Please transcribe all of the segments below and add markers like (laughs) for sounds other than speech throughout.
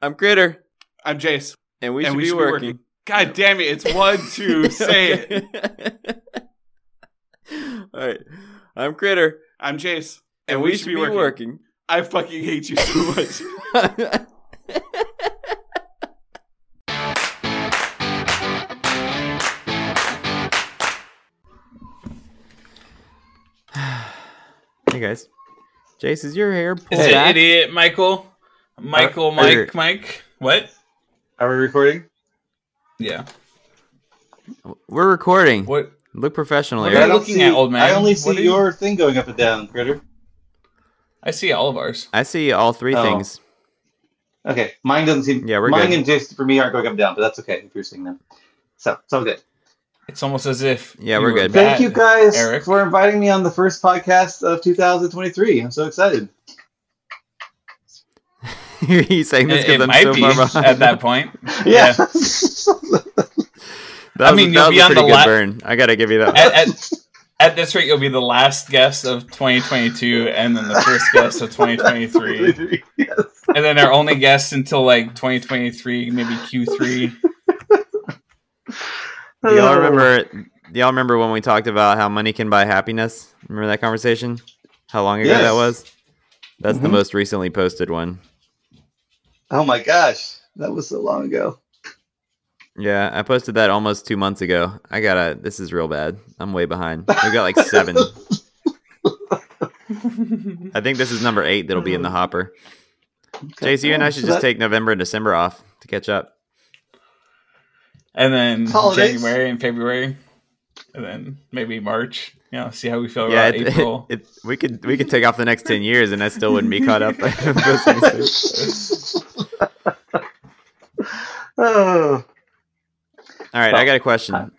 I'm Critter, I'm Jace. and we And should we be should be working. working. God damn it! It's one, (laughs) two, say it. it. All right. I'm Critter, I'm Jace, and, we, should be, working. I fucking hate you so much. (laughs) hey guys, Jace, is your hair pulled Is it back? idiot Michael? Michael, Mike, er- Mike. What? Are we recording? Yeah. We're recording. What? Look professional What are I you looking see- at, old man? I only see are you- your thing going up and down, Critter. I see all of ours. I see all three Oh. things. Okay, mine doesn't seem. Yeah, we're mine good. and Jason for me aren't going up and down, but that's okay if you're seeing them. So it's all good. It's almost as if. Yeah, you we're were good. bad, Thank you guys Eric. for inviting me on the first podcast of 2023. I'm so excited. He's (laughs) saying this because I'm might so be far behind. at that point. (laughs) (laughs) Yeah. That I was, mean, that you'll was be a on pretty the good la- burn. I gotta give you that. At, at, at this rate, you'll be the last guest of 2022, and then the first guest of 2023, yes. and then our only guest until like 2023, maybe Q3. Do y'all remember? Do y'all remember when we talked about how money can buy happiness? Remember that conversation? How long ago Yes. that was? That's the Mhm. most recently posted one. Oh my gosh, that was so long ago. Yeah, I posted that almost two months ago. I gotta. This is real bad. I'm way behind. We got like seven. (laughs) I think this is number eight that'll be in the hopper. Okay, JC, you and I should just take November and December off to catch up. and then Holidays. January and February, and then maybe March. You know, see how we feel Yeah, about it, (laughs) April. it, we could we could take off the next ten years, and I still wouldn't be caught up. oh, (laughs) All right, I got a question. Okay.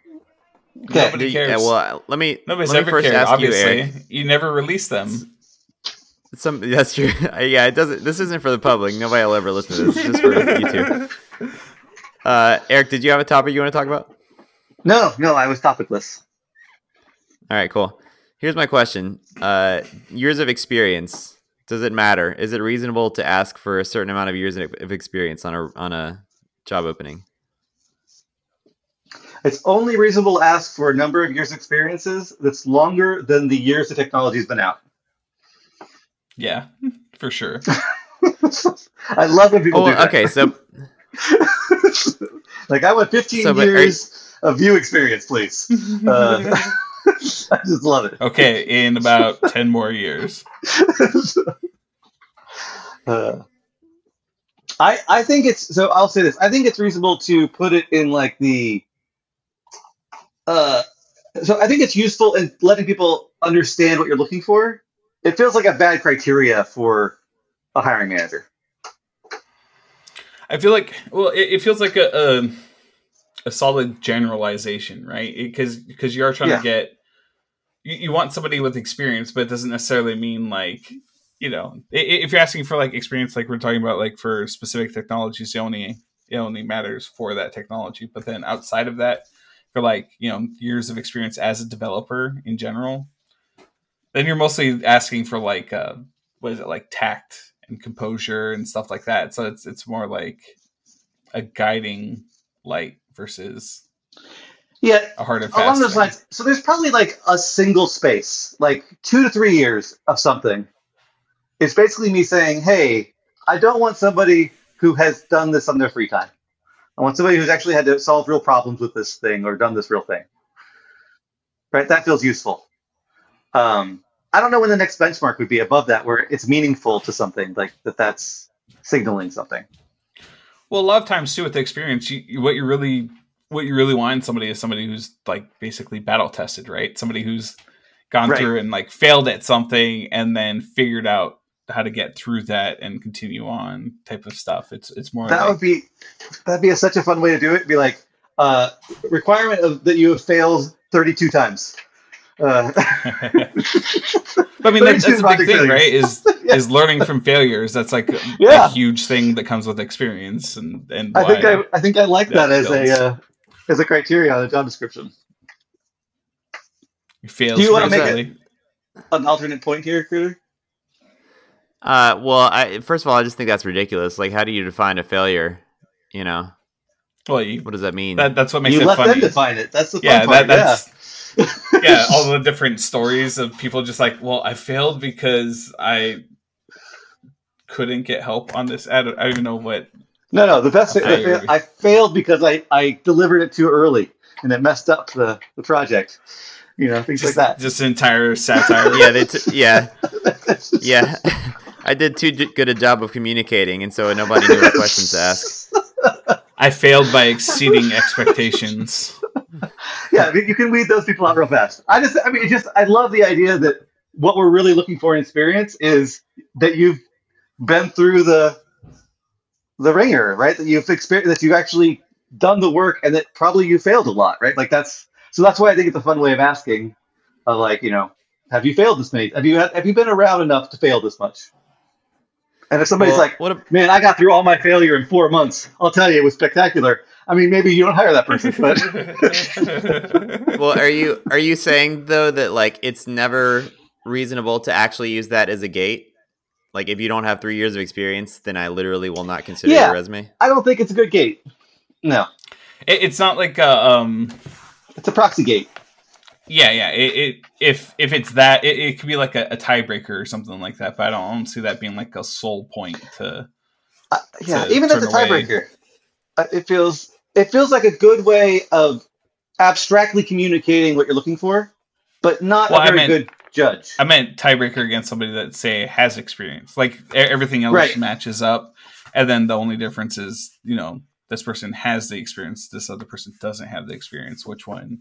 Nobody Do- cares. yeah, well, let me Nobody's let me ever first cared. ask Obviously, you, Eric. you never release them. Some that's true. (laughs) yeah, it doesn't. This isn't for the public. Nobody will ever listen to this. It's just for you two. Uh, Eric, did you have a topic you want to talk about? No, no, I was topicless. All right, cool. Here's my question. Uh, years of experience. Does it matter? Is it reasonable to ask for a certain amount of years of of experience on a on a job opening? It's only reasonable to ask for a number of years' experiences that's longer than the years the technology's been out. Yeah, (laughs) for sure. (laughs) I love when people Oh, do that. okay. So (laughs) like I want 15 So, but are years of Vue experience, please. (laughs) Uh, (laughs) I just love it. Okay, in about ten more years. (laughs) Uh, I I think it's so. I'll say this. I think it's reasonable to put it in like the. Uh, so I think it's useful in letting people understand what you're looking for. It feels like a bad criteria for a hiring manager. I feel like well, it, it feels like a, a a solid generalization, right? Because because you are trying Yeah. to get you, you want somebody with experience, but it doesn't necessarily mean like you know if you're asking for like experience, like we're talking about, like for specific technologies, it only it only matters for that technology. But then outside of that, for like you know years of experience as a developer in general, then you're mostly asking for like uh, what is it like tact and composure and stuff like that. So it's it's more like a guiding light versus Yeah, a hard and fast. along those thing. lines. So there's probably like a single space, like two to three years of something. It's basically me saying, "Hey, I don't want somebody who has done this on their free time. I want somebody who's actually had to solve real problems with this thing or done this real thing." Right? That feels useful. Um, I don't know when the next benchmark would be above that, where it's meaningful to something like that. That's signaling something. Well, a lot of times too with the experience, you, what you really what you really want in somebody is somebody who's like basically battle tested, right? Somebody who's gone Right. through and like failed at something and then figured out how to get through that and continue on type of stuff. It's it's more That like, would be that'd be a, such a fun way to do it. Be like uh, requirement of that you have failed 32 times. Uh, (laughs) But I mean, that, that's a big thing, failures. right? Is (laughs) Yeah. is learning from failures. That's like a, Yeah. a huge thing that comes with experience, and and I think I, I think I like that that as builds. a uh, as a criteria on a job description. fails. Do you wanna make gracefully. An alternate point here, Critter? Uh, well, I first of all, I just think that's ridiculous. Like, how do you define a failure? You know, Well, you, what does that mean? that, that's what makes You it let funny. them define it. That's the fun yeah, part. that, that's (laughs) yeah. All the different stories of people just like, well, I failed because I couldn't get help on this. I don't, I don't even know what. No, no. The best. A the I failed because I, I delivered it too early, and it messed up the, the project. You know, things Just, like that. just entire satire. (laughs) yeah, they t- yeah, (laughs) yeah. (laughs) I did too good a job of communicating, and so nobody knew what questions to ask. I failed by exceeding expectations. yeah, I mean, you can weed those people out real fast. I just, I mean, it just, I love the idea that what we're really looking for in experience is that you've been through the the ringer, right? That you've experienced, that you've actually done the work, and that probably you failed a lot, right? Like that's so that's why I think it's a fun way of asking, of like, you know, have you failed this many? Have you have you been around enough to fail this much? And if somebody's Well, like, what? A, man, I got through all my failure in four months, I'll tell you, it was spectacular. I mean, maybe you don't hire that person, but. (laughs) well, are you are you saying though that like it's never reasonable to actually use that as a gate? Like, if you don't have three years of experience, then I literally will not consider Yeah. your resume. I don't think it's a good gate. No, It, it's not like a, um, it's a proxy gate. yeah, yeah. It, it if if it's that, it, it could be like a, a tiebreaker or something like that. But I don't, I don't see that being like a sole point to. Uh, yeah, To even as a turn away. tiebreaker, uh, it feels it feels like a good way of abstractly communicating what you're looking for, but not Well, a I very meant- good judge. I meant tiebreaker against somebody that say has experience. Like everything else Right. matches up, and then the only difference is you know this person has the experience, this other person doesn't have the experience. Which one,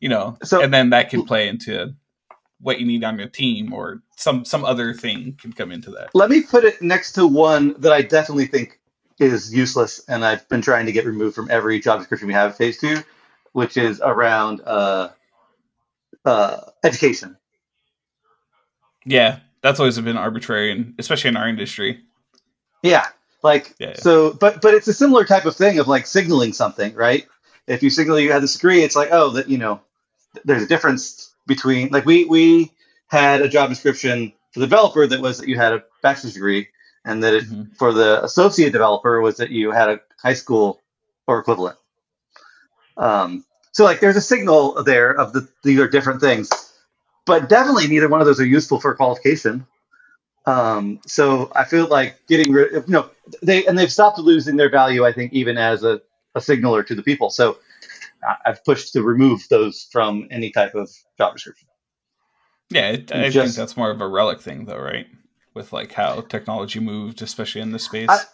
you know? So- and then that can play into what you need on your team, or some some other thing can come into that. Let me put it next to one that I definitely think is useless, and I've been trying to get removed from every job description we have Phase Two, which is around uh, uh, education. Yeah, that's always been arbitrary, and especially in our industry. Yeah, like Yeah, yeah. so, but but it's a similar type of thing of like signaling something, right? If you signal you had this degree, it's like oh, that you know, there's a difference between like we we had a job description for the developer that was that you had a bachelor's degree, and that it, Mhm. for the associate developer was that you had a high school or equivalent. Um, so like there's a signal there of the these are different things, but definitely neither one of those are useful for qualification. Um, so I feel like getting rid of, you know, they, and they've stopped losing their value, I think, even as a, a signaler to the people. So I've pushed to remove those from any type of job description. Yeah, it, I think that's more of a relic thing, though, right? With like how technology moved, especially in this space. I-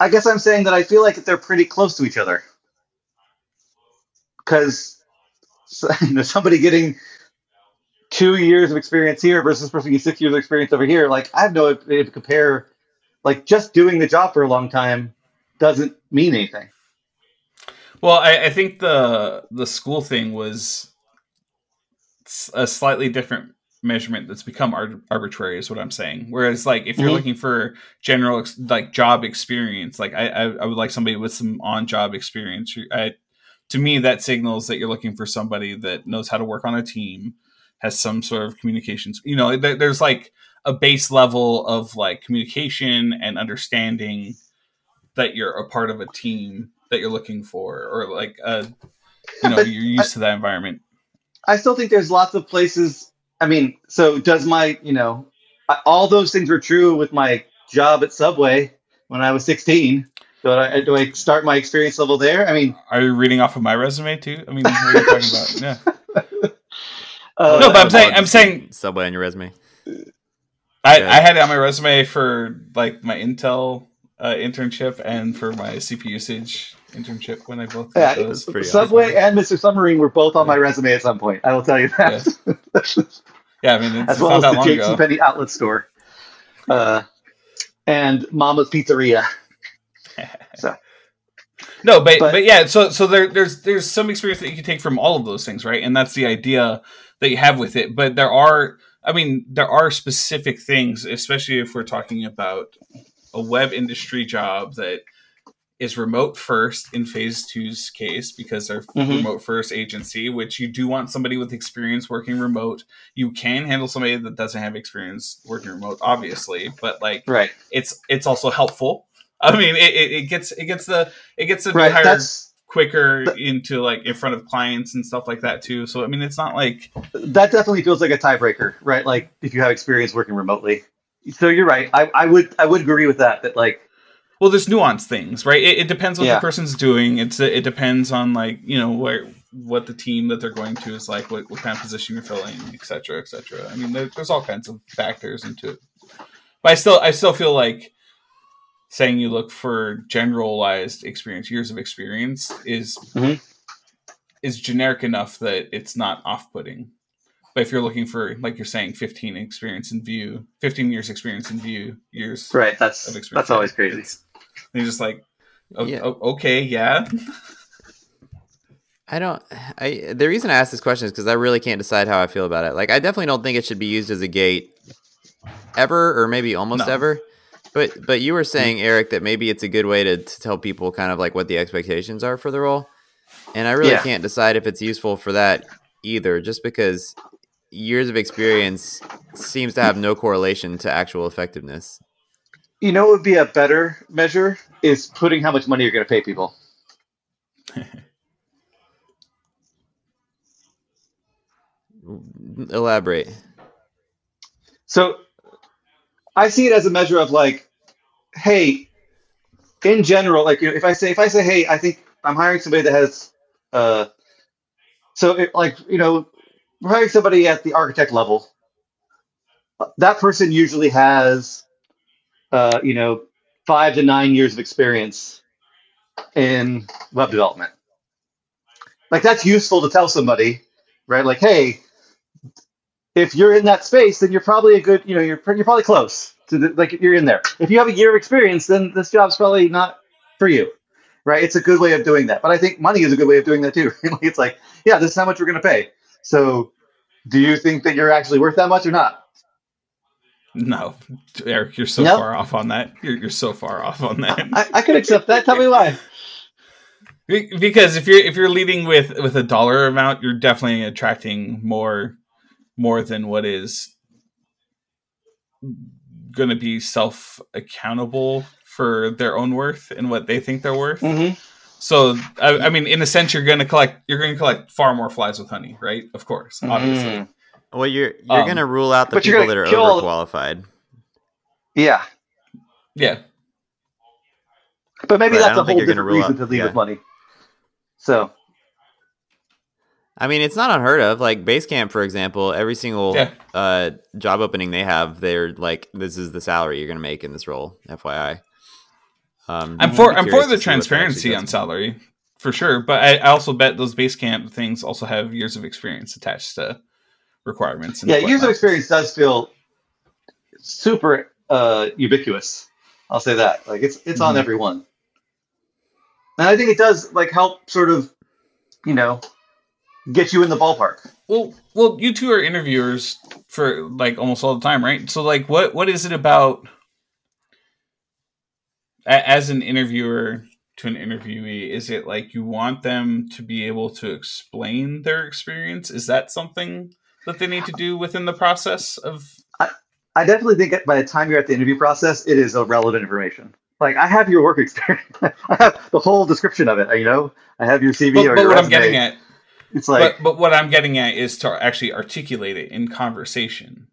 I guess I'm saying that I feel like they're pretty close to each other. Because (laughs) you know, somebody getting two years of experience here versus person getting six years of experience over here, like I have no ability to compare. Like just doing the job for a long time doesn't mean anything. Well, I, I think the the school thing was a slightly different measurement that's become ar- arbitrary, is what I'm saying. Whereas, like, if you're Mhm. looking for general ex- like job experience, like I, I I would like somebody with some on job experience. I, to me, that signals that you're looking for somebody that knows how to work on a team, has some sort of communications. You know, there, there's like a base level of like communication and understanding that you're a part of a team that you're looking for, or like uh, you know, you're used to that environment. I still think there's lots of places. I mean, so does my, you know, I- all those things were true with my job at Subway when I was 16. Do I, do I start my experience level there? I mean, Are you reading off of my resume too? I mean, what are you talking about? Yeah, uh, No, but I'm saying- I'm saying- Subway on your resume. I, I had it on my resume for like my Intel uh, internship and for my CPU usage internship when I both yeah, got those. pretty Subway and Mr. Submarine were both on my resume at some point. I will tell you that. Yeah, (laughs) I mean, it's, as well not as that the long Jake's ago. Penny outlet store, uh, and Mama's Pizzeria. (laughs) so. No, but, But- but yeah, so so there there's there's some experience that you can take from all of those things, right? And that's the idea that you have with it. But there are, I mean, there are specific things, especially if we're talking about a web industry job that is remote first in phase two's case because they're Mhm. remote first agency, which you do want somebody with experience working remote. You can handle somebody that doesn't have experience working remote, obviously, but like Right. it's it's also helpful. I mean, it, it, it gets it gets the it gets the Right. hired That's quicker But- into like in front of clients and stuff like that too. So I mean, it's not like that definitely feels like a tiebreaker, right? Like if you have experience working remotely. So you're right. I, I would I would agree with that. That like well, there's nuanced things, right? It, it depends what Yeah. the person's doing. It's it depends on like you know where what the team that they're going to is like, what, what kind of position you're filling, et cetera, et cetera. I mean, there, there's all kinds of factors into it. But I still I still feel like saying you look for generalized experience, years of experience, is Mhm. is generic enough that it's not off putting. But if you're looking for, like you're saying, 15 experience in Vue, 15 years experience in Vue, years right. That's of experience. that's always crazy. It's- you're just like, o- Yeah. o- okay, yeah. I don't. I the reason I ask this question is because I really can't decide how I feel about it. Like, I definitely don't think it should be used as a gate ever, or maybe almost No. ever. But but you were mm. saying, Eric, that maybe it's a good way to, to tell people kind of like what the expectations are for the role. And I really Yeah. can't decide if it's useful for that either, just because years of experience seems to have no correlation to actual effectiveness. You know, what would be a better measure is putting how much money you're going to pay people. (laughs) Elaborate. So I see it as a measure of like, hey, in general, like you know, if I say if I say, hey, I think I'm hiring somebody that has, uh, so it, like you know, we're hiring somebody at the architect level. That person usually has, uh, you know, five to nine years of experience in web development. Like that's useful to tell somebody, right? Like, hey, if you're in that space, then you're probably a good, you know, you're you're probably close to the, like you're in there. If you have a year of experience, then this job's probably not for you, right? It's a good way of doing that. But I think money is a good way of doing that too. (laughs) it's like, yeah, this is how much we're going to pay. So, do you think that you're actually worth that much or not? No, Eric, you're so far off on that. You're, you're so far off on that. I, I could accept that. Tell me why. Because if you're if you're leading with with a dollar amount, you're definitely attracting more more than what is going to be self accountable for their own worth and what they think they're worth. hmm So, I, I mean, in a sense, you're going to collect you're going to collect far more flies with honey, right? Of course, obviously. Mhm. Well, you're you're Um, gonna rule out the people that are kill all the- overqualified. Yeah, Yeah, but maybe Right, that's a whole different reason out- to leave yeah. with money. So, I mean, it's not unheard of. Like Basecamp, for example, every single Yeah. uh, job opening they have, they're like, "This is the salary you're going to make in this role." FYI. Um, I'm for I'm for the to see what that transparency on salary for sure, but I, I also bet those Basecamp things also have years of experience attached to requirements. And yeah, years of experience does feel super uh, ubiquitous. I'll say that. Like it's it's on Mhm. everyone, and I think it does like help sort of, you know, get you in the ballpark. Well, well, you two are interviewers for like almost all the time, right? So, like, what what is it about as an interviewer to an interviewee? Is it like you want them to be able to explain their experience? Is that something that they need to do within the process of? I definitely think that by the time you're at the interview process, it is irrelevant information. Like I have your work experience, (laughs) I have the whole description of it. You know, I have your CV But, or but your what I'm getting at, it's like but but what I'm getting at is to actually articulate it in conversation.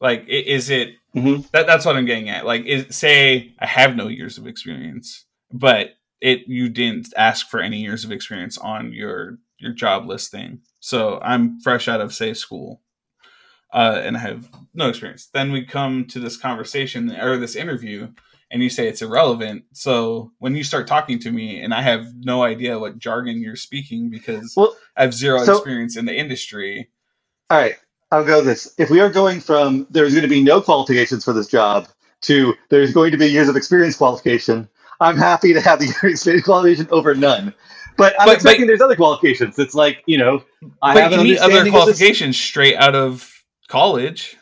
Like, is it Mhm. that that's what I'm getting at. Like, is, say I have no years of experience, but it you didn't ask for any years of experience on your your job listing. So I'm fresh out of say school, uh, and I have no experience. Then we come to this conversation or this interview, and you say it's irrelevant. So when you start talking to me, and I have no idea what jargon you're speaking because Well, I have zero so- experience in the industry. all right. I'll go this. If we are going from there's going to be no qualifications for this job to there's going to be years of experience qualification, I'm happy to have the (laughs) experience qualification over none. But I'm But- expecting but- there's other qualifications. It's like you know, I but have you need other qualifications straight out of college.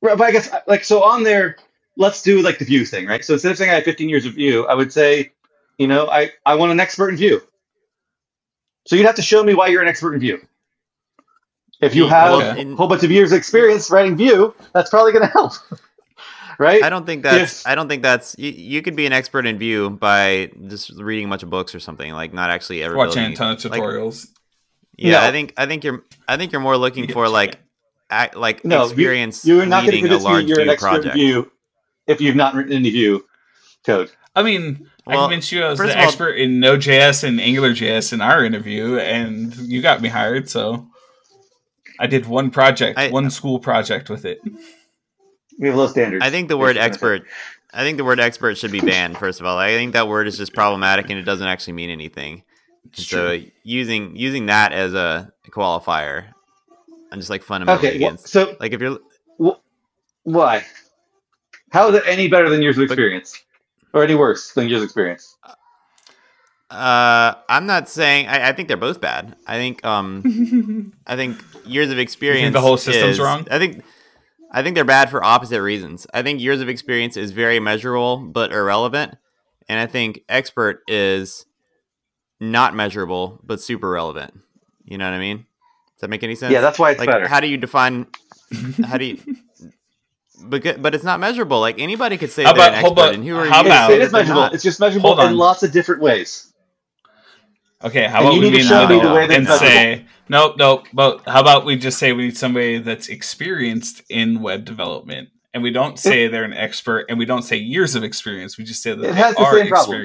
Right, but I guess like so on there. Let's do like the Vue thing, right? So instead of saying I have 15 years of Vue, I would say You know, I, I want an expert in Vue. So you'd have to show me why you're an expert in view. If you have Well, a whole bunch of years of experience writing Vue, that's probably going to help, (laughs) right? I don't think that's. If- I don't think that's. You, you could be an expert in Vue by just reading a bunch of books or something, like not actually ever Watching building a ton of like- tutorials. Yeah, No. I think I think you're I think you're more looking for like act, like No, experience You're not going to leading a convince me large you're an expert project. in Vue if you've not written any Vue code. I mean, I Well, convinced you I was first the of all- expert in Node.js and AngularJS in our interview, and you got me hired. So I did one project, I- one school project with it. We have low standards. I think the word That's what I'm expert I think the word expert should be banned first of all. I think that word is just problematic and it doesn't actually mean anything. It's so true. using using that as a qualifier I'm just like fundamentally Okay, well, against so like if you're why? How is it any better than years of experience? Or any worse than years of experience? Uh, I'm not saying. I, I think they're both bad. I think. Um, (laughs) I think years of experience. the whole system's is- wrong? I think. I think they're bad for opposite reasons. I think years of experience is very measurable but irrelevant, and I think expert is not measurable but super relevant. You know what I mean? Does that make any sense? Yeah, that's why it's like better. how do you define? How do you? (laughs) But but it's not measurable. Like anybody could say How they're an expert, and who are how you? to about- it is measurable. not? It's just measurable in lots of different ways. Okay, how And about you we need to be show me the way and say nope, nope. But how about we just say we need somebody that's experienced in web development, and we don't say they're an expert, and we don't say years of experience. We just say that It they has the are same problem.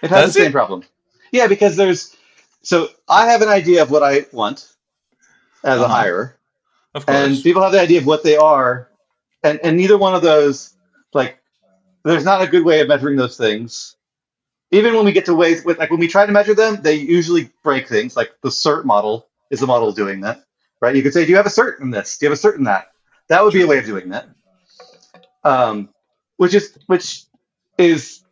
It has Does the same it? problem. Yeah, because there's so I have an idea of what I want as a Uh-huh. hirer, Of course, and people have the idea of what they are, and and neither one of those like there's not a good way of measuring those things. Even when we get to ways with like when we try to measure them, they usually break things. Like the cert model is the model doing that, right? You could say, do you have a cert in this? Do you have a cert in that? That would be a way of doing that. Um, which is which is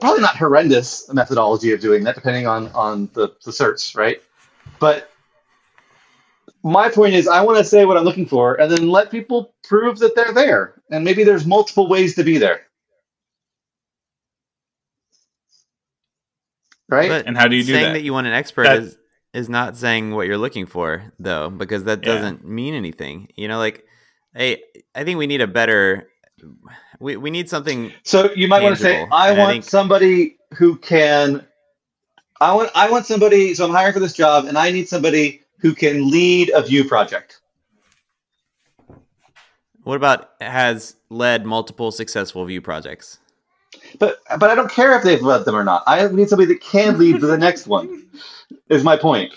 probably not horrendous a methodology of doing that, depending on on the the certs, right? But my point is, I want to say what I'm looking for, and then let people prove that they're there. And maybe there's multiple ways to be there, right? But And how do you do that? saying that? that? you want an expert That- is is not saying what you're looking for though, because that doesn't mean anything. You know, like hey, I think we need a better we, we need something so you might want to say, I and I want think- somebody who can. I want I want somebody. So I'm hiring for this job, and I need somebody who can lead a Vue project. what about has led multiple successful Vue projects? But but I don't care if they've led them or not. I need somebody that can lead to the next one. Is my point.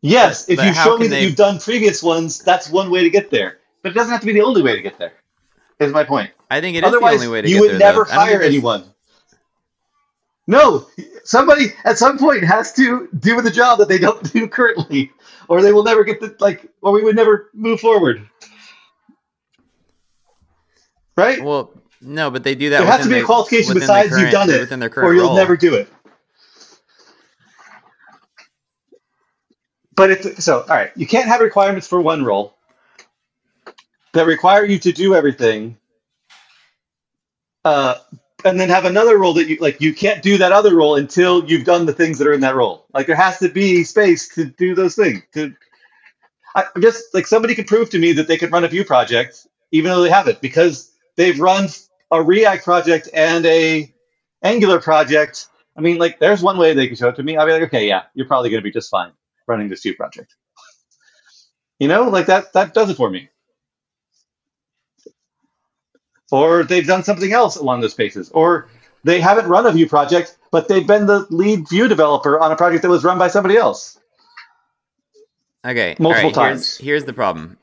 Yes, if But you show me that they- you've done previous ones, that's one way to get there. But it doesn't have to be the only way to get there. Is my point. I think it is Otherwise, the only way to you get would there. never though. I don't hire anyone. No, somebody at some point has to do the job that they don't do currently, or they will never get the like, or we would never move forward. Right? Well, no, but they do that. there has to be a qualification besides current- you've done it, within their current or you'll role. never do it. But if so, all right, you can't have requirements for one role that require you to do everything, uh, and then have another role that you like. You can't do that other role until you've done the things that are in that role. Like there has to be space to do those things. To I I'm just like somebody could prove to me that they could run a Vue project even though they haven't because they've run a React project and a Angular project. I mean, like, there's one way they can show it to me. I'll be like, okay, yeah, you're probably going to be just fine running this Vue project. (laughs) You know, like that. That does it for me. Or they've done something else along those spaces, or they haven't run a Vue project, but they've been the lead Vue developer on a project that was run by somebody else. Okay. Multiple right, here's- times. Here's, the problem.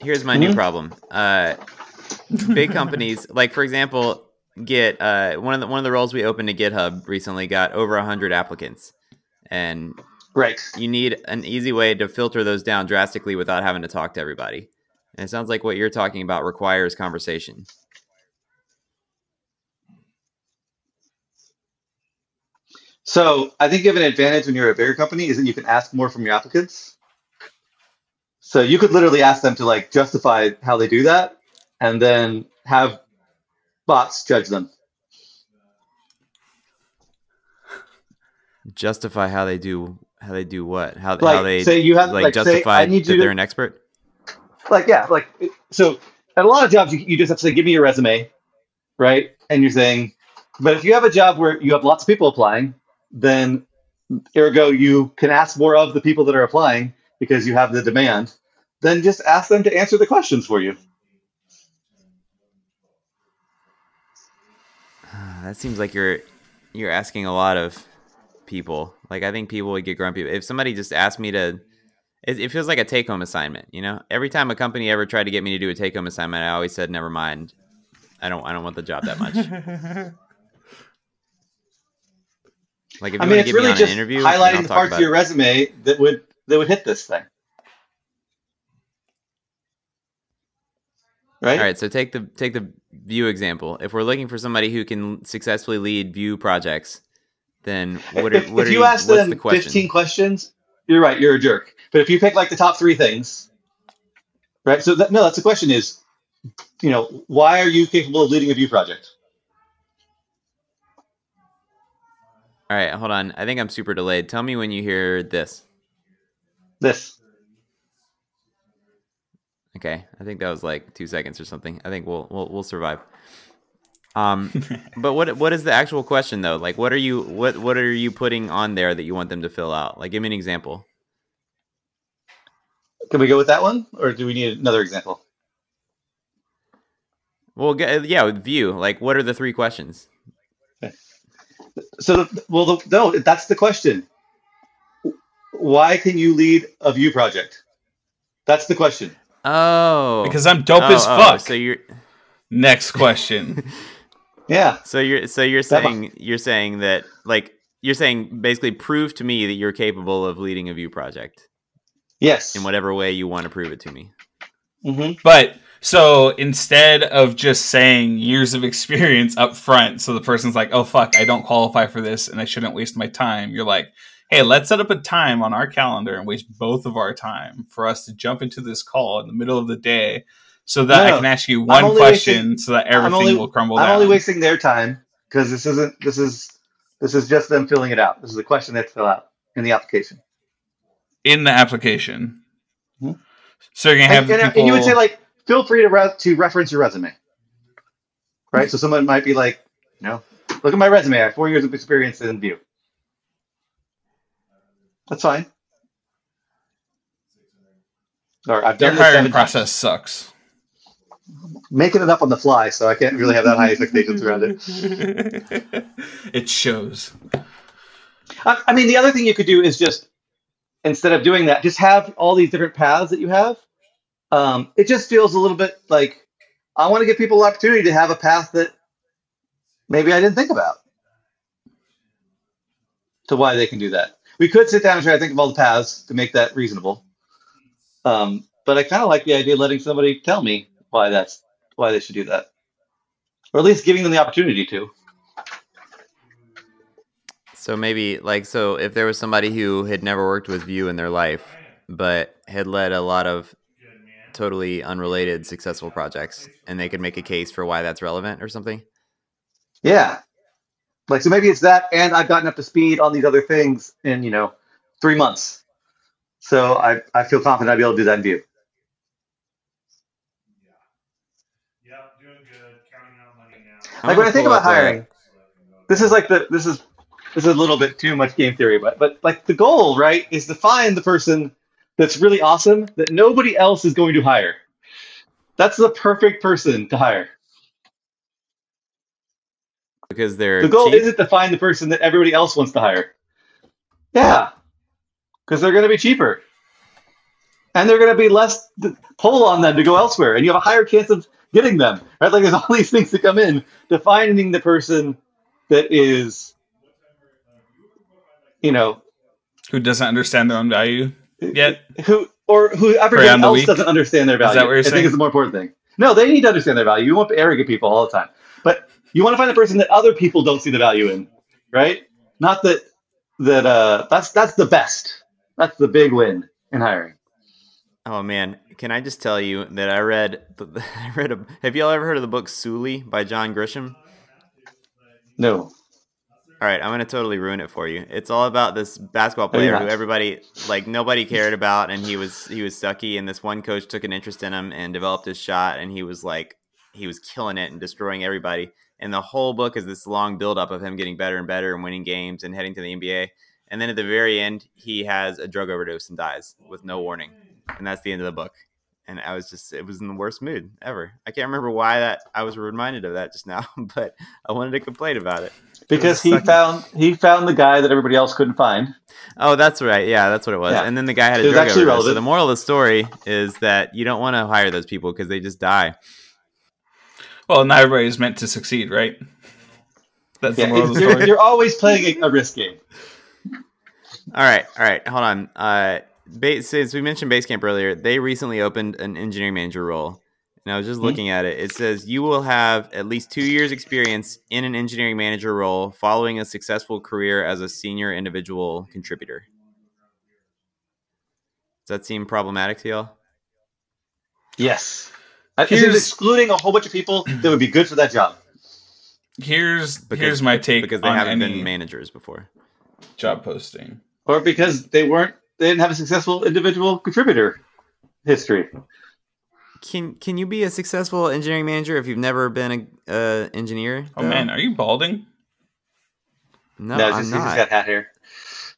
Here's my new Mhm. problem. Uh, big companies, (laughs) like for example, Git. Uh, one of the one of the roles we opened to GitHub recently got over hundred applicants, and Right. you need an easy way to filter those down drastically without having to talk to everybody. And it sounds like what you're talking about requires conversation. So I think you have an advantage when you're a bigger company is that you can ask more from your applicants. So you could literally ask them to like justify how they do that, and then have bots judge them. Justify how they do how they do what how, Like, how they say you have- like, like, say, justify I need that to- they're an expert. like yeah like so at a lot of jobs you, you just have to say give me your resume right and you're saying but if you have a job where you have lots of people applying then ergo you can ask more of the people that are applying because you have the demand then just ask them to answer the questions for you (sighs) That seems like you're you're asking a lot of people. Like I think people would get grumpy if somebody just asked me to. It, it feels like a take home assignment. You know, every time a company ever tried to get me to do a take home assignment, I always said, "Never mind. I don't. I don't want the job that much." (laughs) like if you i want mean to it's get me really on just an interview, highlighting the parts of your resume that would that would hit this thing right All right, so take the take the Vue example. If we're looking for somebody who can successfully lead Vue projects, then what are, if, what if are you you, ask what's them the question? 15 questions, you're right, you're a jerk. But if you pick like the top three things, right? So that, no, that's the question is, you know, why are you capable of leading a Vue project? All right, hold on. I think I'm super delayed. Tell me when you hear this. This. Okay, I think that was like two seconds or something. I think we'll we'll, we'll survive. Um, (laughs) but what what is the actual question though? Like, what are you what what are you putting on there that you want them to fill out? Like, give me an example. Can we go with that one, or do we need another example? Well, yeah, with Vue. Like, what are the three questions? So, the, well, the, no, that's the question. Why can you lead a Vue project? That's the question. Oh, because I'm dope oh, as oh, fuck. So you're Next question. (laughs) Yeah. so you're so you're That- saying you're saying that like you're saying basically prove to me that you're capable of leading a Vue project Yes. in whatever way you want to prove it to me. hmm But so instead of just saying years of experience up front, so the person's like, oh, fuck, I don't qualify for this and I shouldn't waste my time, you're like, hey, let's set up a time on our calendar and waste both of our time for us to jump into this call in the middle of the day so that I can ask you one question wasting- so that everything only- will crumble I'm down. only wasting their time because this isn't. This is. This is just them filling it out. This is a question they have to fill out in the application. in the application. Mhm. So you're going to have and, and- people. and you would say like, feel free to re- to reference your resume, right? So someone might be like, you know, look at my resume. I have four years of experience in Vue. That's fine. Or I've done this hiring process sucks. Making it up on the fly, so I can't really have that high expectations around it. (laughs) it shows. I, I mean, the other thing you could do is just instead of doing that, just have all these different paths that you have. Um, it just feels a little bit like I want to give people an opportunity to have a path that maybe I didn't think about to why they can do that. We could sit down and try to think of all the paths to make that reasonable. Um, but I kind of like the idea of letting somebody tell me why that's why they should do that, or at least giving them the opportunity to. So maybe like so if there was somebody who had never worked with Vue in their life but had led a lot of totally unrelated successful projects and they could make a case for why that's relevant or something. Yeah. Like, so maybe it's that, and I've gotten up to speed on these other things in, you know, three months. So I, I feel confident I'd be able to do that in Vue. Yep, doing good. Counting out money now. Like when I think about up a- hiring, this is like the, this is, this is a little bit too much game theory, but, but like the goal, right, is to find the person that's really awesome that nobody else is going to hire. That's the perfect person to hire. because they're The goal cheap. isn't to find the person that everybody else wants to hire. Yeah, because they're going to be cheaper, and they're going to be less d- pull on them to go elsewhere, and you have a higher chance of getting them. Right? Like there's (laughs) all these things that come in to finding the person that is, you know, Who doesn't understand their own value yet? who or who Prey on everyone the else weak? doesn't understand their value. Is that value. what you're I think it's is the more important thing. No, they need to understand their value. You want arrogant people all the time, but you want to find a person that other people don't see the value in, right? Not that that uh that's that's the best. That's the big win in hiring. Oh man, can I just tell you that I read (laughs) I read a Have y'all ever heard of the book Sooley by John Grisham? No. All right, I'm gonna totally ruin it for you. It's all about this basketball you're player who everybody like nobody cared about, and he was he was sucky, and this one coach took an interest in him and developed his shot, and he was like he was killing it and destroying everybody. And the whole book is this long buildup of him getting better and better and winning games and heading to the NBA. And then at the very end, he has a drug overdose and dies with no warning, and that's the end of the book. And I was just it was in the worst mood ever. I can't remember why that I was reminded of that just now, (laughs) but I wanted to complain about it. Because he Sucky. found he found the guy that everybody else couldn't find. Oh, that's right. Yeah, that's what it was. Yeah. And then the guy had a was drug actually overdose. So the moral of the story is that you don't want to hire those people because they just die. Well, not everybody is meant to succeed, right? That's Yeah, the moral of the you're, story. you're always playing a, a risk game. All right, all right. Hold on. Uh, base, since we mentioned Basecamp earlier, they recently opened an engineering manager role. And I was just Hmm. looking at it. It says you will have at least two years' experience in an engineering manager role following a successful career as a senior individual contributor. Does that seem problematic to y'all? Yes. I- This Here's- is excluding a whole bunch of people that would be good for that job. Here's Because- here's my take Because they on haven't any been managers before. job posting. Or because they weren't they didn't have a successful individual contributor history. Can can you be a successful engineering manager if you've never been a uh, engineer? Oh man, are you balding? no, no, I'm just, he's just not. got hat hair.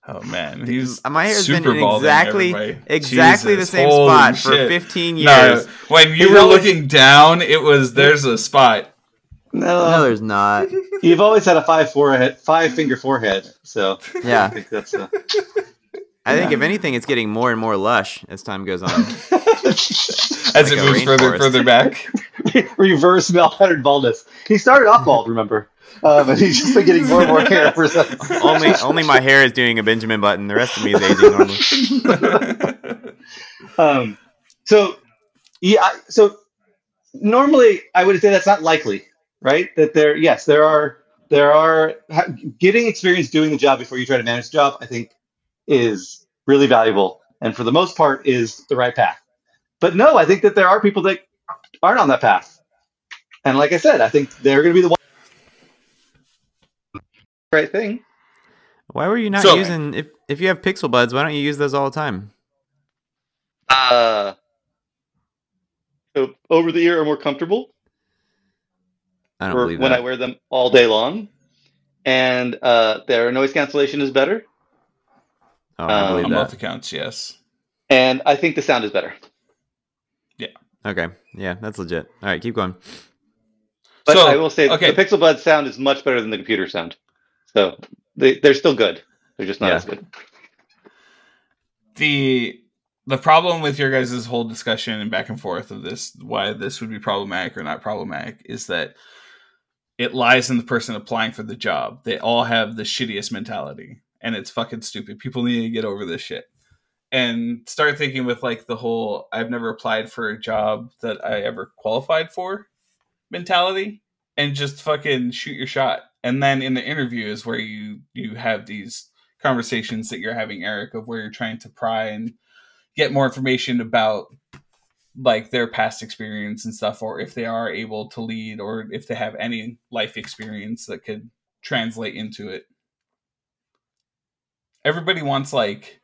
Oh man, he's My hair's been in exactly everybody. exactly Jesus, the same holy spot for 15 years. No, when you He's were always- looking down, it was there's a spot. No, No, there's not. you've always had a five forehead, five finger forehead. So yeah, I Yeah, think that's uh, I think if anything, it's getting more and more lush as time goes on. (laughs) As Like it moves further further back. (laughs) reverse malpattern baldness. He started off bald, remember, uh, but he's just been getting more and more hair for some. (laughs) only only my hair is doing a Benjamin Button. The rest of me is aging normally. Um, so, yeah, so normally I would say that's not likely, right? That there, yes, there are, there are getting experience doing the job before you try to manage the job. I think is really valuable, and for the most part, is the right path. But no, I think that there are people that aren't on that path, and like I said, I think they're going to be the one. Right thing. Why were you not So- using if if you have Pixel Buds? Why don't you use those all the time? Uh, so over the ear are more comfortable. I don't or believe when that. I wear them all day long. And uh, their noise cancellation is better. Oh, I um, believe On that. both accounts, yes. And I think the sound is better. Yeah. Okay, yeah, that's legit. All right, keep going. But So, I will say okay. the Pixel Buds sound is much better than the computer sound. So they, they're still good. They're just not Yeah. as good. the the problem with your guys' whole discussion and back and forth of this why this would be problematic or not problematic is that it lies in the person applying for the job they all have the shittiest mentality and it's fucking stupid. People need to get over this shit. And start thinking with like the whole i've never applied for a job that i ever qualified for mentality and just fucking shoot your shot. And then in the interview is where you you have these conversations that you're having eric of where you're trying to pry and get more information about like their past experience and stuff or if they are able to lead or if they have any life experience that could translate into it everybody wants like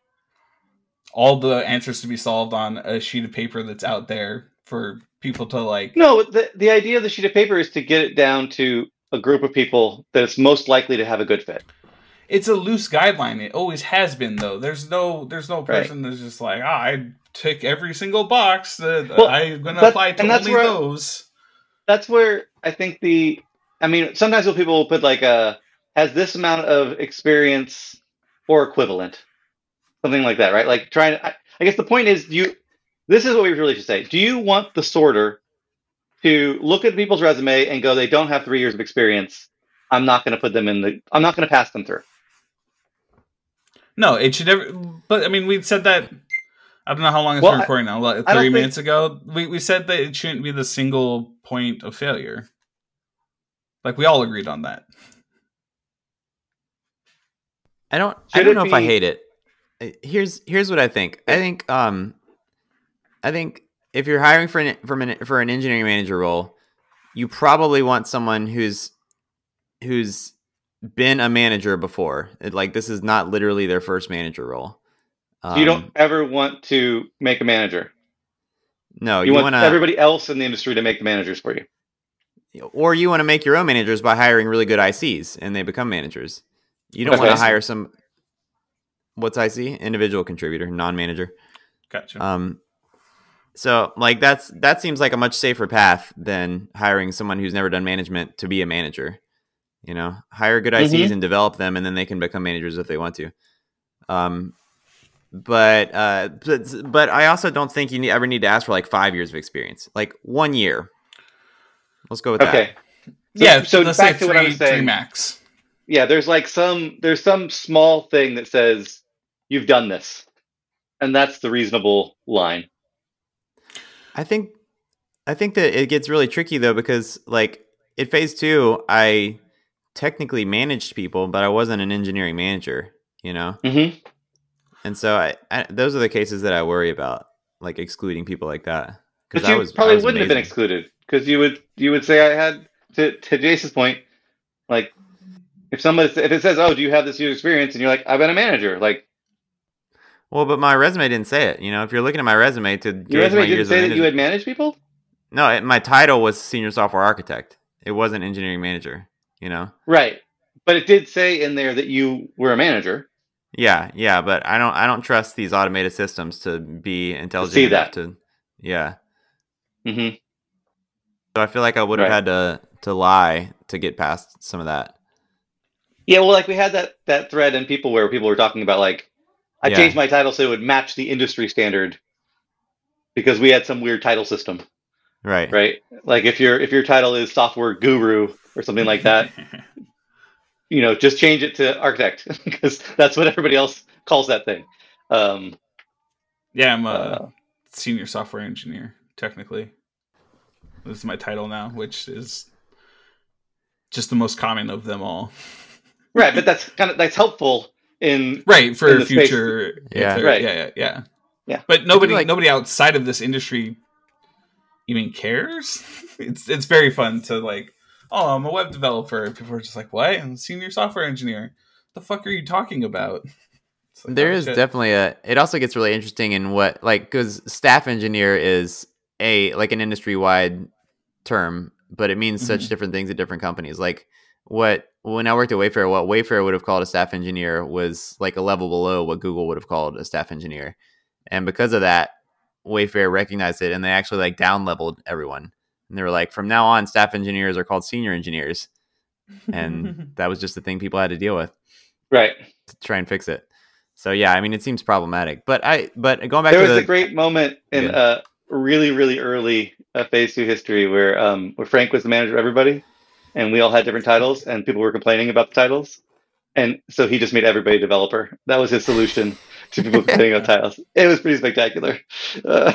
all the answers to be solved on a sheet of paper that's out there for people to like No, the, the idea of the sheet of paper is to get it down to a group of people that is most likely to have a good fit. it's a loose guideline. It always has been though. There's no there's no Right. person that's just like, ah, I tick every single box that Well, I'm gonna that- apply to and that's only where- those. That's where I think the, I mean, sometimes when people will put like a, has this amount of experience or equivalent, something like that, right? Like trying I, I guess the point is, do you, this is what we really should say. Do you want the sorter to look at people's resume and go, they don't have three years of experience. I'm not going to put them in the, I'm not going to pass them through. No, it should never. But I mean, we said that. I don't know how long it's Well, been recording now. Like don't thirty think- minutes ago, we we said that it shouldn't be the single point of failure. Like we all agreed on that. I don't. I don't know if I hate it. Uh, Here's here's what I think. I think um, I think if you're hiring for an for an for an engineering manager role, you probably want someone who's who's been a manager before. It, like this is not literally their first manager role. So you don't Um, ever want to make a manager. No, you, you, want to, everybody else in the industry to make the managers for you. or you want to make your own managers by hiring really good ICs and they become managers. You don't want to hire some. What's IC? Individual contributor, non-manager. Gotcha. Um, so like that's that seems like a much safer path than hiring someone who's never done management to be a manager. You know, hire good ICs Mhm. and develop them, and then they can become managers if they want to. Um, but uh, but, but I also don't think you ever need to ask for like five years of experience, like one year. Let's go with that. Okay. yeah. so let's back say to what I was saying. three max. Yeah, there's like some there's some small thing that says you've done this. And that's the reasonable line. I think I think that it gets really tricky though because like at phase two, I technically managed people, but I wasn't an engineering manager. You know, Mm-hmm. and so I, I those are the cases that I worry about, like excluding people like that. But I you was- probably wouldn't have been excluded because you would you would say I had to to Jason's point, like if somebody if it says oh do you have this user experience and you're like I've been a manager like Well, but my resume didn't say it. You know, if you're looking at my resume to your resume didn't years say that you had managed people. no, it, my title was senior software architect. It wasn't engineering manager. You know. Right, but it did say in there that you were a manager. Yeah, yeah, but I don't I don't trust these automated systems to be intelligent see enough that. to yeah. hmm So I feel like I would have Right. had to to lie to get past some of that. Yeah, well, like we had that that thread in people where people were talking about like I Yeah. changed my title so it would match the industry standard because we had some weird title system, Right. right? Like if your if your title is software guru or something like that, (laughs) you know, just change it to architect (laughs) because that's what everybody else calls that thing. Um, yeah, I'm a uh, senior software engineer. Technically, this is my title now, which is just the most common of them all. (laughs) right, but that's kind of that's helpful in Right for In the space- future. Yeah. they're- Right. Yeah. Yeah. Yeah. Yeah. But nobody, like- nobody outside of this industry even cares. (laughs) It's it's very fun to like. Oh, I'm a web developer. And people are just like, "What? I'm a senior software engineer." the fuck are you talking about? (laughs) It's like, There oh, is shit. definitely a. It also gets really interesting in what like because staff engineer is a like an industry wide term, but it means such Mhm. different things at different companies. Like what when I worked at Wayfair, what Wayfair would have called a staff engineer was like a level below what Google would have called a staff engineer, and because of that, Wayfair recognized it and they actually like down leveled everyone. And they were like, from now on, staff engineers are called senior engineers, and (laughs) that was just the thing people had to deal with right. to try and fix it. So yeah, I mean, it seems problematic. But I, but going back to there was the, a great moment in Good. uh, really, really early uh, Phase Two history where um, where Frank was the manager of everybody, and we all had different titles, and people were complaining about the titles, and so he just made everybody developer. That was his solution to people complaining about titles. It was pretty spectacular. Uh,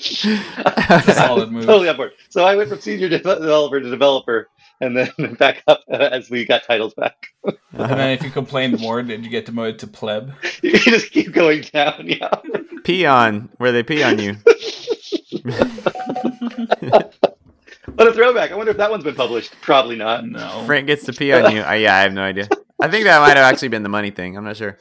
solid move. (laughs) Totally on board. So I went from senior de- developer to developer, and then (laughs) back up uh, as we got titles back. And then if you complained more, did you get demoted to pleb? (laughs) you just keep going down. Yeah. pee on where they pee on you. What a throwback! I wonder if that one's been published. Probably not. No. Frank gets to pee on you. Uh, yeah, I have no idea. I think that might have actually been the money thing. I'm not sure.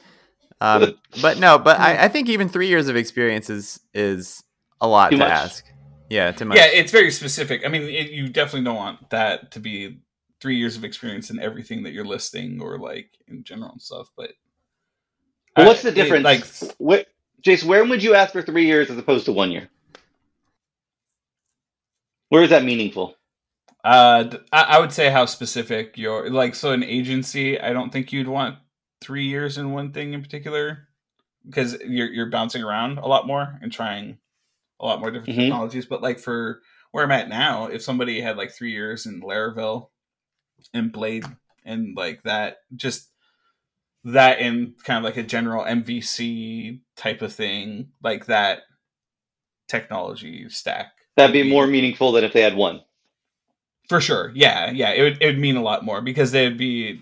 Um, but no, but I, I think even three years of experience is is a lot Too to much. ask. Yeah, too much. Yeah, it's very specific. I mean, it, you definitely don't want that to be three years of experience in everything that you're listing or like in general and stuff. But Well, what's I- the it, difference? like, what, Jason, where would you ask for three years as opposed to one year? Where is that meaningful? uh, I, I would say how specific your like. So an agency, I don't think you'd want three years in one thing in particular because you're you're bouncing around a lot more and trying a lot more different Mhm. technologies. But like for where I'm at now, if somebody had like three years in Laravel and Blade and like that, just that in kind of like a general MVC type of thing, like that technology stack. That'd be more meaningful than if they had one. For sure. Yeah, yeah. It would it would mean a lot more because they'd be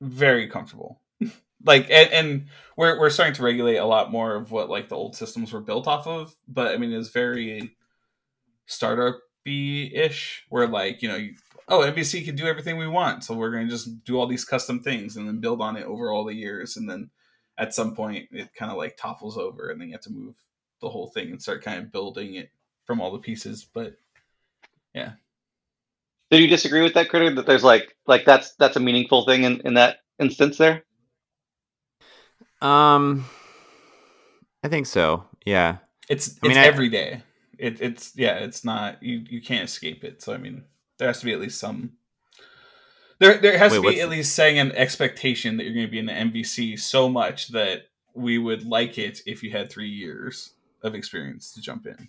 very comfortable. (laughs) like and, and we're we're starting to regulate a lot more of what like the old systems were built off of, but I mean it's very startup ish where like, you know, you, oh, MVC can do everything we want, so we're going to just do all these custom things and then build on it over all the years, and then at some point it kind of like topples over, and then you have to move the whole thing and start kind of building it from all the pieces. But yeah, Do you disagree with that critic that there's like like that's that's a meaningful thing in, in that instance there? Um, I think so. Yeah. it's I mean, it's I- every day. It, it's yeah, it's not you you can't escape it. So I mean, there has to be at least some. There, there has Wait, to be at least saying an expectation that you're going to be in the MVC so much that we would like it if you had three years of experience to jump in.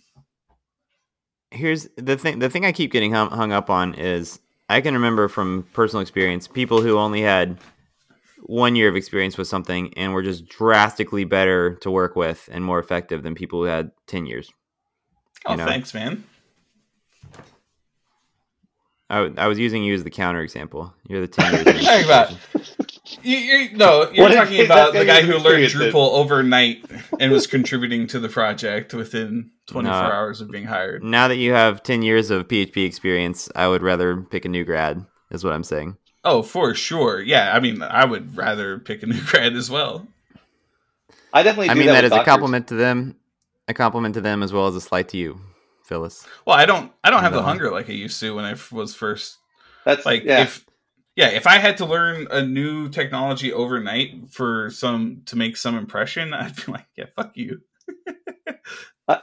Here's the thing the thing i keep getting hung, hung up on is i can remember from personal experience people who only had one year of experience with something and were just drastically better to work with and more effective than people who had 10 years Oh, You know. thanks, man. I, I was using you as the counter example you're the (laughs) 10 years you talking? You, you, no, you're What talking about the guy who learned be serious, Drupal overnight and was contributing to the project within 24 No. hours of being hired. now that you have 10 years of php experience i would rather pick a new grad is what i'm saying Oh, for sure. Yeah, I mean, I would rather pick a new (laughs) grad as well. I definitely. i mean that that with is a compliment to them a compliment to them as well as a slight to you phyllis Well, I don't, I don't have the hunger like I used to when I was first. That's Like, yeah. if yeah, if I had to learn a new technology overnight for some to make some impression, (laughs) I'd be like, yeah, fuck you. (laughs) Uh,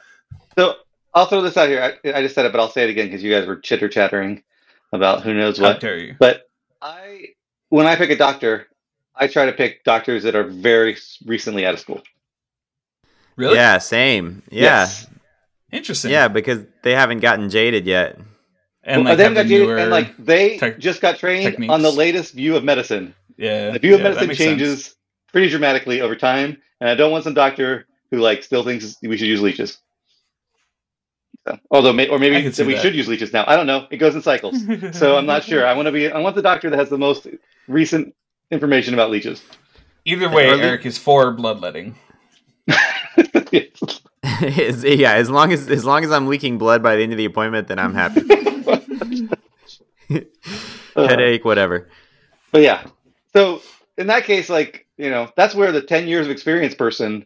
so I'll throw this out here. I, I just said it, but I'll say it again because you guys were chitter chattering about who knows How what. dare you? But I, when I pick a doctor, I try to pick doctors that are very recently out of school. Really? yeah same yeah Yes. Interesting. Yeah, because they haven't gotten jaded yet. And Well, like they have haven't the newer, and like they tech- just got trained techniques. on the latest view of medicine. yeah, The view of yeah, medicine makes sense. changes pretty dramatically over time, and I don't want some doctor who like still thinks we should use leeches. So, although, may, or maybe that we that. should use leeches now. I don't know. It goes in cycles. So I'm not sure. I want to be. I want the doctor that has the most recent information about leeches. Either way, Or the- Eric is for bloodletting. (laughs) (laughs) Yeah, as long as as long as I'm leaking blood by the end of the appointment, then I'm happy. (laughs) Uh, Headache, whatever. But yeah. So in that case, like you know, that's where the ten years of experience person.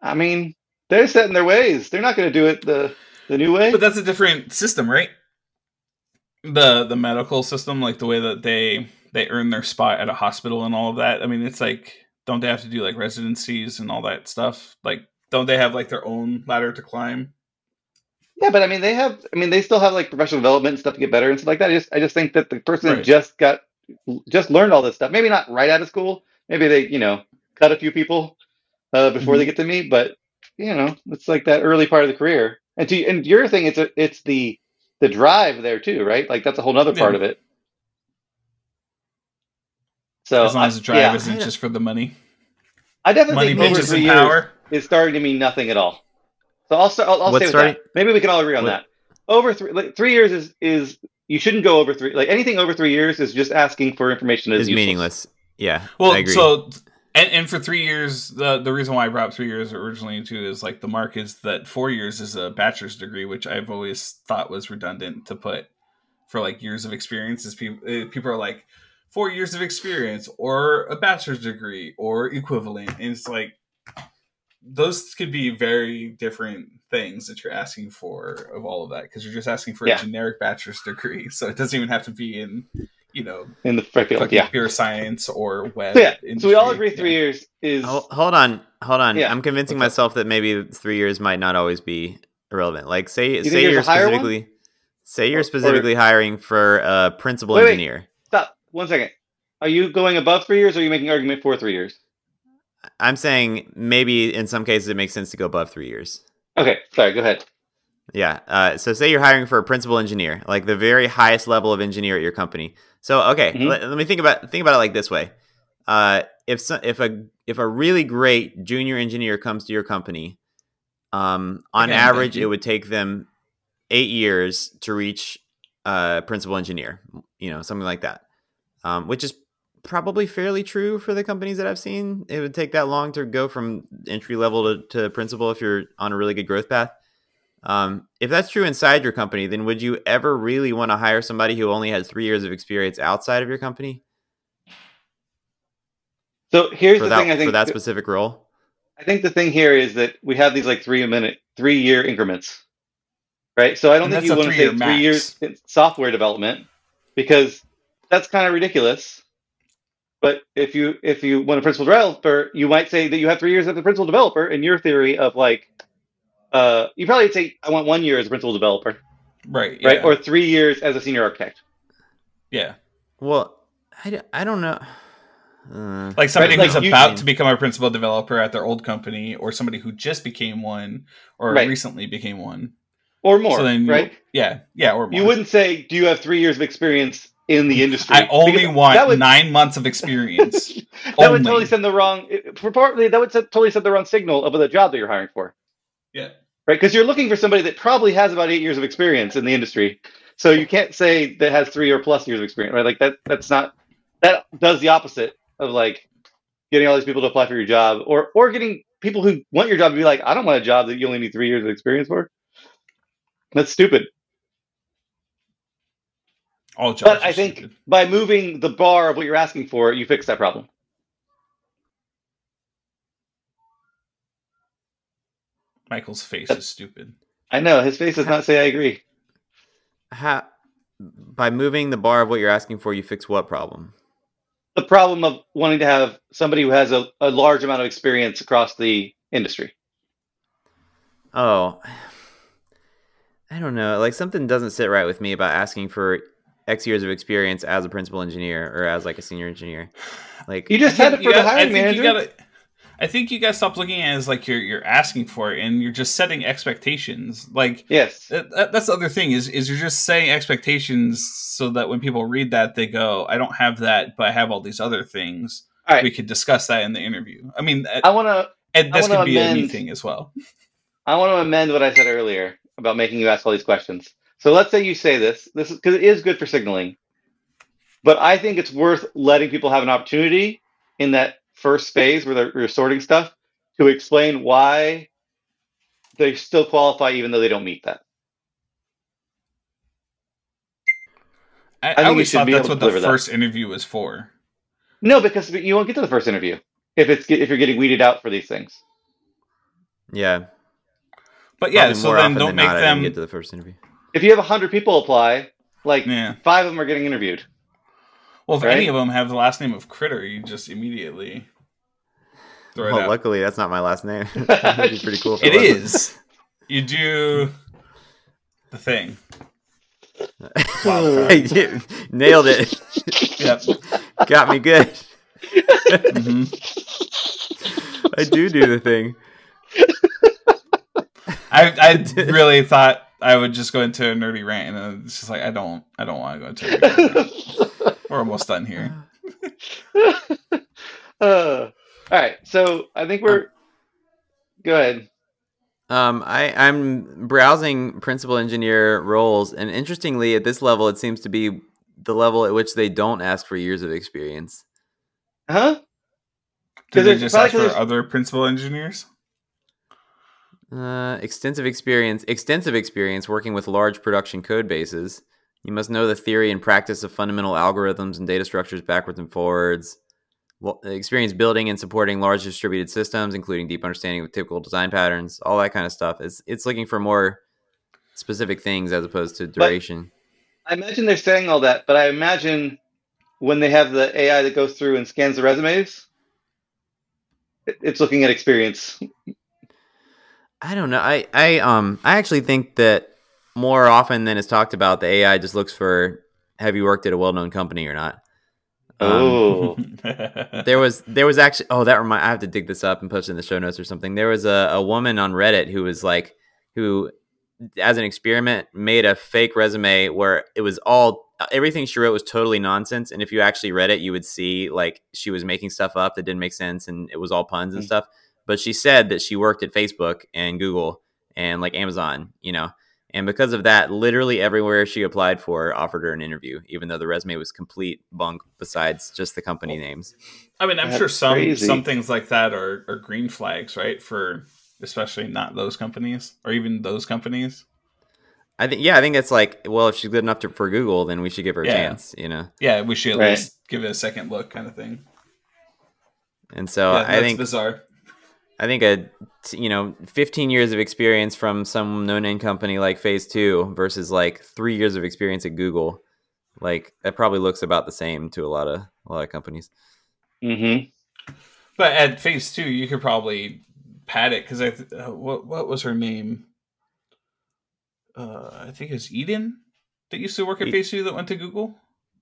I mean, they're set in their ways. They're not going to do it the the new way. But that's a different system, right? The the medical system, like the way that they they earn their spot at a hospital and all of that. I mean, it's like don't they have to do like residencies and all that stuff? Like don't they have like their own ladder to climb? Yeah, but I mean, they have. I mean, they still have like professional development and stuff to get better and stuff like that. I just, I just think that the person Right. just got, just learned all this stuff. Maybe not right out of school. Maybe they, you know, cut a few people uh, before Mm-hmm. they get to me. But you know, it's like that early part of the career. And to and your thing, it's a, it's the the drive there too, right? Like that's a whole other part of it. So as long as the drive yeah, isn't just for the money. I definitely Money, think over three and years power. is starting to mean nothing at all. So I'll start. I'll, I'll What's say with starting- that. Maybe we can all agree on what- that. Over three, like, three years is is you shouldn't go over three. Like anything over three years is just asking for information that Is is useless. meaningless. Yeah. Well, I agree. so and, and for three years, the the reason why I brought up three years originally too is like the mark is that four years is a bachelor's degree, which I've always thought was redundant to put for like years of experience. Is people eh, people are like four years of experience or a bachelor's degree or equivalent, and it's like those could be very different things that you're asking for of all of that because you're just asking for Yeah. a generic bachelor's degree, (laughs) so it doesn't even have to be in you know in the field. fucking Yeah. pure science or web. So yeah. So we all agree three Yeah. years is Hol- hold on, hold on. Yeah. I'm convincing What's up? myself that maybe three years might not always be irrelevant. Like, say, think say you're a one? specifically, say you're or- specifically hiring for a principal Wait, wait. engineer. stop. One second. Are you going above three years, or are you making an argument for three years? I'm saying maybe in some cases it makes sense to go above three years. Okay. Sorry. Go ahead. Yeah. Uh, so say you're hiring for a principal engineer, like the very highest level of engineer at your company. So okay, Mhm. let, let me think about think about it like this way. Uh, if so, if a if a really great junior engineer comes to your company, um, on thank average, it would take them eight years to reach uh, principal engineer. You know, something like that, um, which is probably fairly true for the companies that I've seen. It would take that long to go from entry level to, to principal if you're on a really good growth path. Um, if that's true inside your company, then would you ever really want to hire somebody who only has three years of experience outside of your company So here's for the that thing. I think for that specific role? I think the thing here is that we have these like three minute, three year increments, right? So I don't And think you want to say three-year max. years in software development because that's kind of ridiculous. But if you if you want a principal developer, you might say that you have three years as a principal developer in your theory of like, uh, you probably say I want one year as a principal developer, Right. right? yeah. Or three years as a senior architect. yeah. Well, I, I don't know. Uh, Like somebody like who's you- about to become a principal developer at their old company, or somebody who just became one, or Right. recently became one. Or more, So then right? Yeah, yeah, or more. You wouldn't say, "Do you have three years of experience in the industry?" I only Because want would, nine months of (laughs) experience. (laughs) that would totally send the wrong. For partly, that would set, totally send the wrong signal of the job that you're hiring for, yeah. right? Because you're looking for somebody that probably has about eight years of experience in the industry. So you can't say that has three or plus years of experience, right? Like that. That's not. That does the opposite of like getting all these people to apply for your job, or or getting people who want your job to be like, I don't want a job that you only need three years of experience for. That's stupid. All jobs. But are I think stupid. by moving the bar of what you're asking for, you fix that problem. Michael's face is stupid. I know his face does not say I agree. how, by moving the bar of what you're asking for, you fix what problem? The problem of wanting to have somebody who has a, a large amount of experience across the industry. Oh, I don't know. Like something doesn't sit right with me about asking for X years of experience as a principal engineer or as like a senior engineer. Like You just had it for the got- hiring manager. gotta. I think you gotta stop looking at it as like you're you're asking for it, and you're just setting expectations. Like yes. that, that- that's the other thing is is you're just setting expectations so that when people read that they go, I don't have that, but I have all these other things. All right. We could discuss that in the interview. I mean, uh, I want to and this wanna could be a me amend- thing as well. I want to amend what I said earlier about making you ask all these questions. So let's say you say this. This is because it is good for signaling. But I think it's worth letting people have an opportunity in that first phase where they're, they're sorting stuff to explain why they still qualify even though they don't meet that. I, I, think you always thought that's what the deliver that. first interview was for. No, because you won't get to the first interview if it's if you're getting weeded out for these things. yeah, But yeah, probably so then don't make not, I didn't them. get to the first interview. If you have hundred people apply, like Yeah. five of them are getting interviewed. Well, if right? any of them have the last name of Critter, you just immediately throw it Well, out. luckily that's not my last name. (laughs) That'd be pretty cool. If It it You do the thing. (laughs) You Nailed it. (laughs) Yep. Got me good. hmm I do do the thing. I I really thought I would just go into a nerdy rant, and it's just like I don't I don't want to go into. A nerdy rant. (laughs) We're almost done here. (laughs) Uh, all right, so I think we're. Go ahead. Um, I, I'm browsing principal engineer roles, and interestingly, at this level, it seems to be the level at which they don't ask for years of experience. Huh? Did 'Cause they just ask for other principal engineers? Uh, extensive experience, extensive experience working with large production code bases. You must know the theory and practice of fundamental algorithms and data structures backwards and forwards. Well, experience building and supporting large distributed systems, including deep understanding of typical design patterns, all that kind of stuff. It's it's looking for more specific things as opposed to duration. I imagine they're saying all that, but I imagine when they have the AI that goes through and scans the resumes, it's looking at experience. I don't know. I I um I actually think that more often than is talked about, the AI just looks for have you worked at a well-known company or not. Um, Oh, (laughs) there was there was actually oh that remind I have to dig this up and post it in the show notes or something. There was a, a woman on Reddit who was like who as an experiment made a fake resume where it was all everything she wrote was totally nonsense and if you actually read it you would see like she was making stuff up that didn't make sense and it was all puns and Mm. stuff but she said that she worked at Facebook and Google and like Amazon you know and because of that literally everywhere she applied for offered her an interview even though the resume was complete bunk besides just the company names I mean, I'm That's sure some crazy. some things like that are, are green flags, right? For especially not those companies or even those companies. I think yeah, I think it's like well, if she's good enough to, for Google, then we should give her a Yeah. chance, you know. Yeah, we should at Right. least give it a second look, kind of thing. And so yeah, I that's think bizarre. I think a t- you know 15 years of experience from some no name company like Phase Two versus like three years of experience at Google, like that probably looks about the same to a lot of a lot of companies. Mm-hmm. But at phase two, you could probably pad it because I th- uh, what what was her name? Uh, I think it was Eden that used to work at E- phase two that went to Google.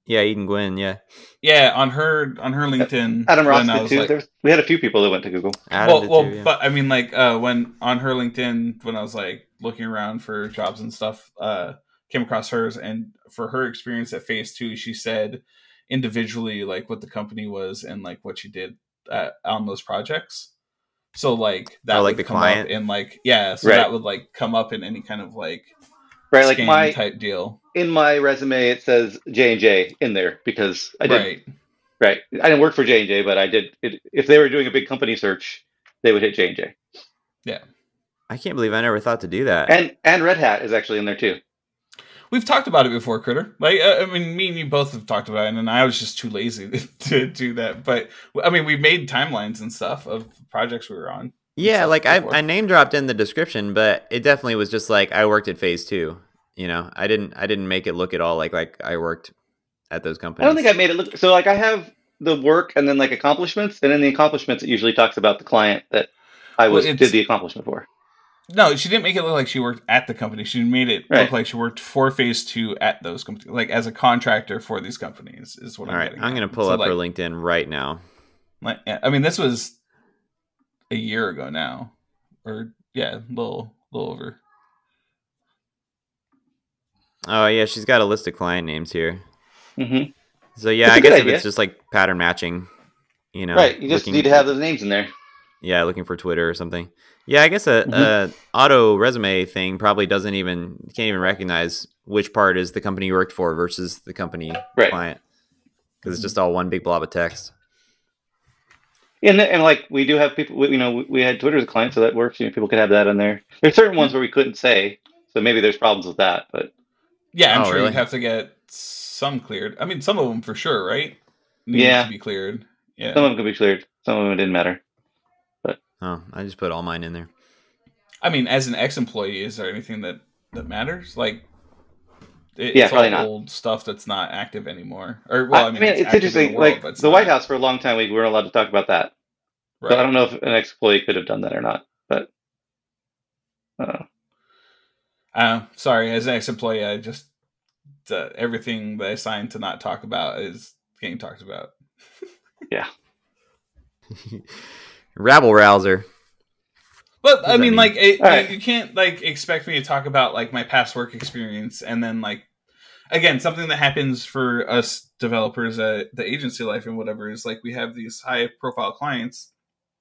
Yeah, Eden Gwynn, yeah. Yeah, on her on her LinkedIn. Adam Ross I did was too. like- There's, we had a few people that went to Google. Adam well, well, too, yeah. but I mean, like uh, when on her LinkedIn, when I was like looking around for jobs and stuff, uh, came across hers, and for her experience at Phase Two, she said individually like what the company was and like what she did uh, on those projects. So like that, Oh, like would the come client? up and like yeah, so Right. that would like come up in any kind of like Right, like my type deal, in my resume it says J and J in there because I did right? right. I didn't work for J and J, but I did. It, if they were doing a big company search, they would hit J and J. Yeah. I can't believe I never thought to do that. And and Red Hat is actually in there too. We've talked about it before, Critter. Like, uh, I mean, me and you both have talked about it, and I was just too lazy (laughs) to do that. But I mean, we made timelines and stuff of projects we were on. Yeah, like I. I name dropped in the description, but it definitely was just like I worked at Phase Two. You know, I didn't I didn't make it look at all like like I worked at those companies. I don't think I made it look so. Like I have the work and then like accomplishments, and in the accomplishments it usually talks about the client that I was it's- did the accomplishment for. No, she didn't make it look like she worked at the company. She made it Right. look like she worked for Phase Two at those companies, like as a contractor for these companies. Is what All I'm right, getting I'm gonna pull So, up like, her LinkedIn right now. Like, yeah, I mean, this was a year ago now, or yeah, a little, a little over. Oh yeah, she's got a list of client names here. hmm So yeah, That's a I good guess if it's just like pattern matching, you know, right, you just looking- need to have those names in there. yeah, looking for Twitter or something. Yeah, I guess a, Mhm. a auto resume thing probably doesn't even can't even recognize which part is the company you worked for versus the company Right. client because it's just all one big blob of text. And and like we do have people, we- you know, we- we had Twitter as a client, so that works. You know, people could have that in there. There's certain ones where we couldn't say, so maybe there's problems with that. But Yeah, I'm Oh, sure really? you'd have to get some cleared. I mean, some of them for sure, right? Need Yeah. to be cleared. Yeah. some of them could be cleared. Some of them didn't matter. Oh, I just put all mine in there. I mean, as an ex-employee, is there anything that that matters? Like, it, Yeah, it's all probably not. old stuff that's not active anymore. Or well, I, I, mean, mean, it's, it's, active in interesting. the world, like but it's the White House for a long time, we weren't allowed to talk about that. Right. So I don't know if an ex-employee could have done that or not. But uh, Uh, sorry, as an ex-employee, I just uh, everything that I signed to not talk about is getting talked about. (laughs) Yeah. (laughs) Rabble rouser. But I mean, mean? like, it, All right. you can't like expect me to talk about like my past work experience and then like again something that happens for us developers at the agency life and whatever is like we have these high profile clients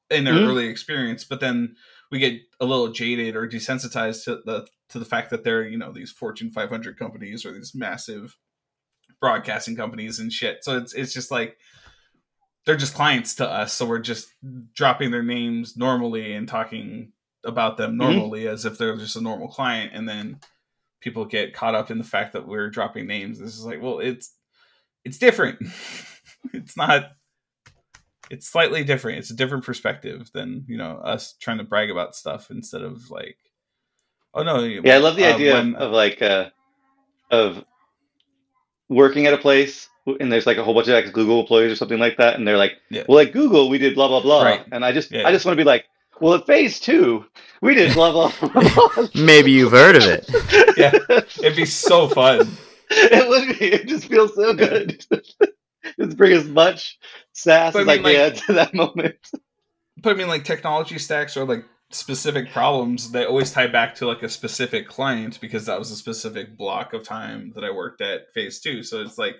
in their Mhm. early experience, but then we get a little jaded or desensitized to the to the fact that they're you know these Fortune 500 companies or these massive broadcasting companies and shit. So it's it's just like they're just clients to us, so we're just dropping their names normally and talking about them normally as if they're just a normal client, and then people get caught up in the fact that we're dropping names. This is like, well, it's it's different. (laughs) it's not. It's slightly different. It's a different perspective than you know us trying to brag about stuff instead of like, oh no, yeah, I love the uh, idea when- of like uh, of working at a place and there's like a whole bunch of ex Google employees or something like that, and they're like, Yeah. "Well, at Google, we did blah blah blah," Right. and I just Yeah. I just want to be like, "Well, at Phase Two, we did blah (laughs) blah." blah. Maybe you've heard of it. Yeah. It'd be so fun. (laughs) it would be. It just feels so good. (laughs) just bring as much sass But as I mean, like- can to that moment. But I mean, like technology stacks or like specific problems, they always tie back to like a specific client because that was a specific block of time that I worked at Phase Two. So it's like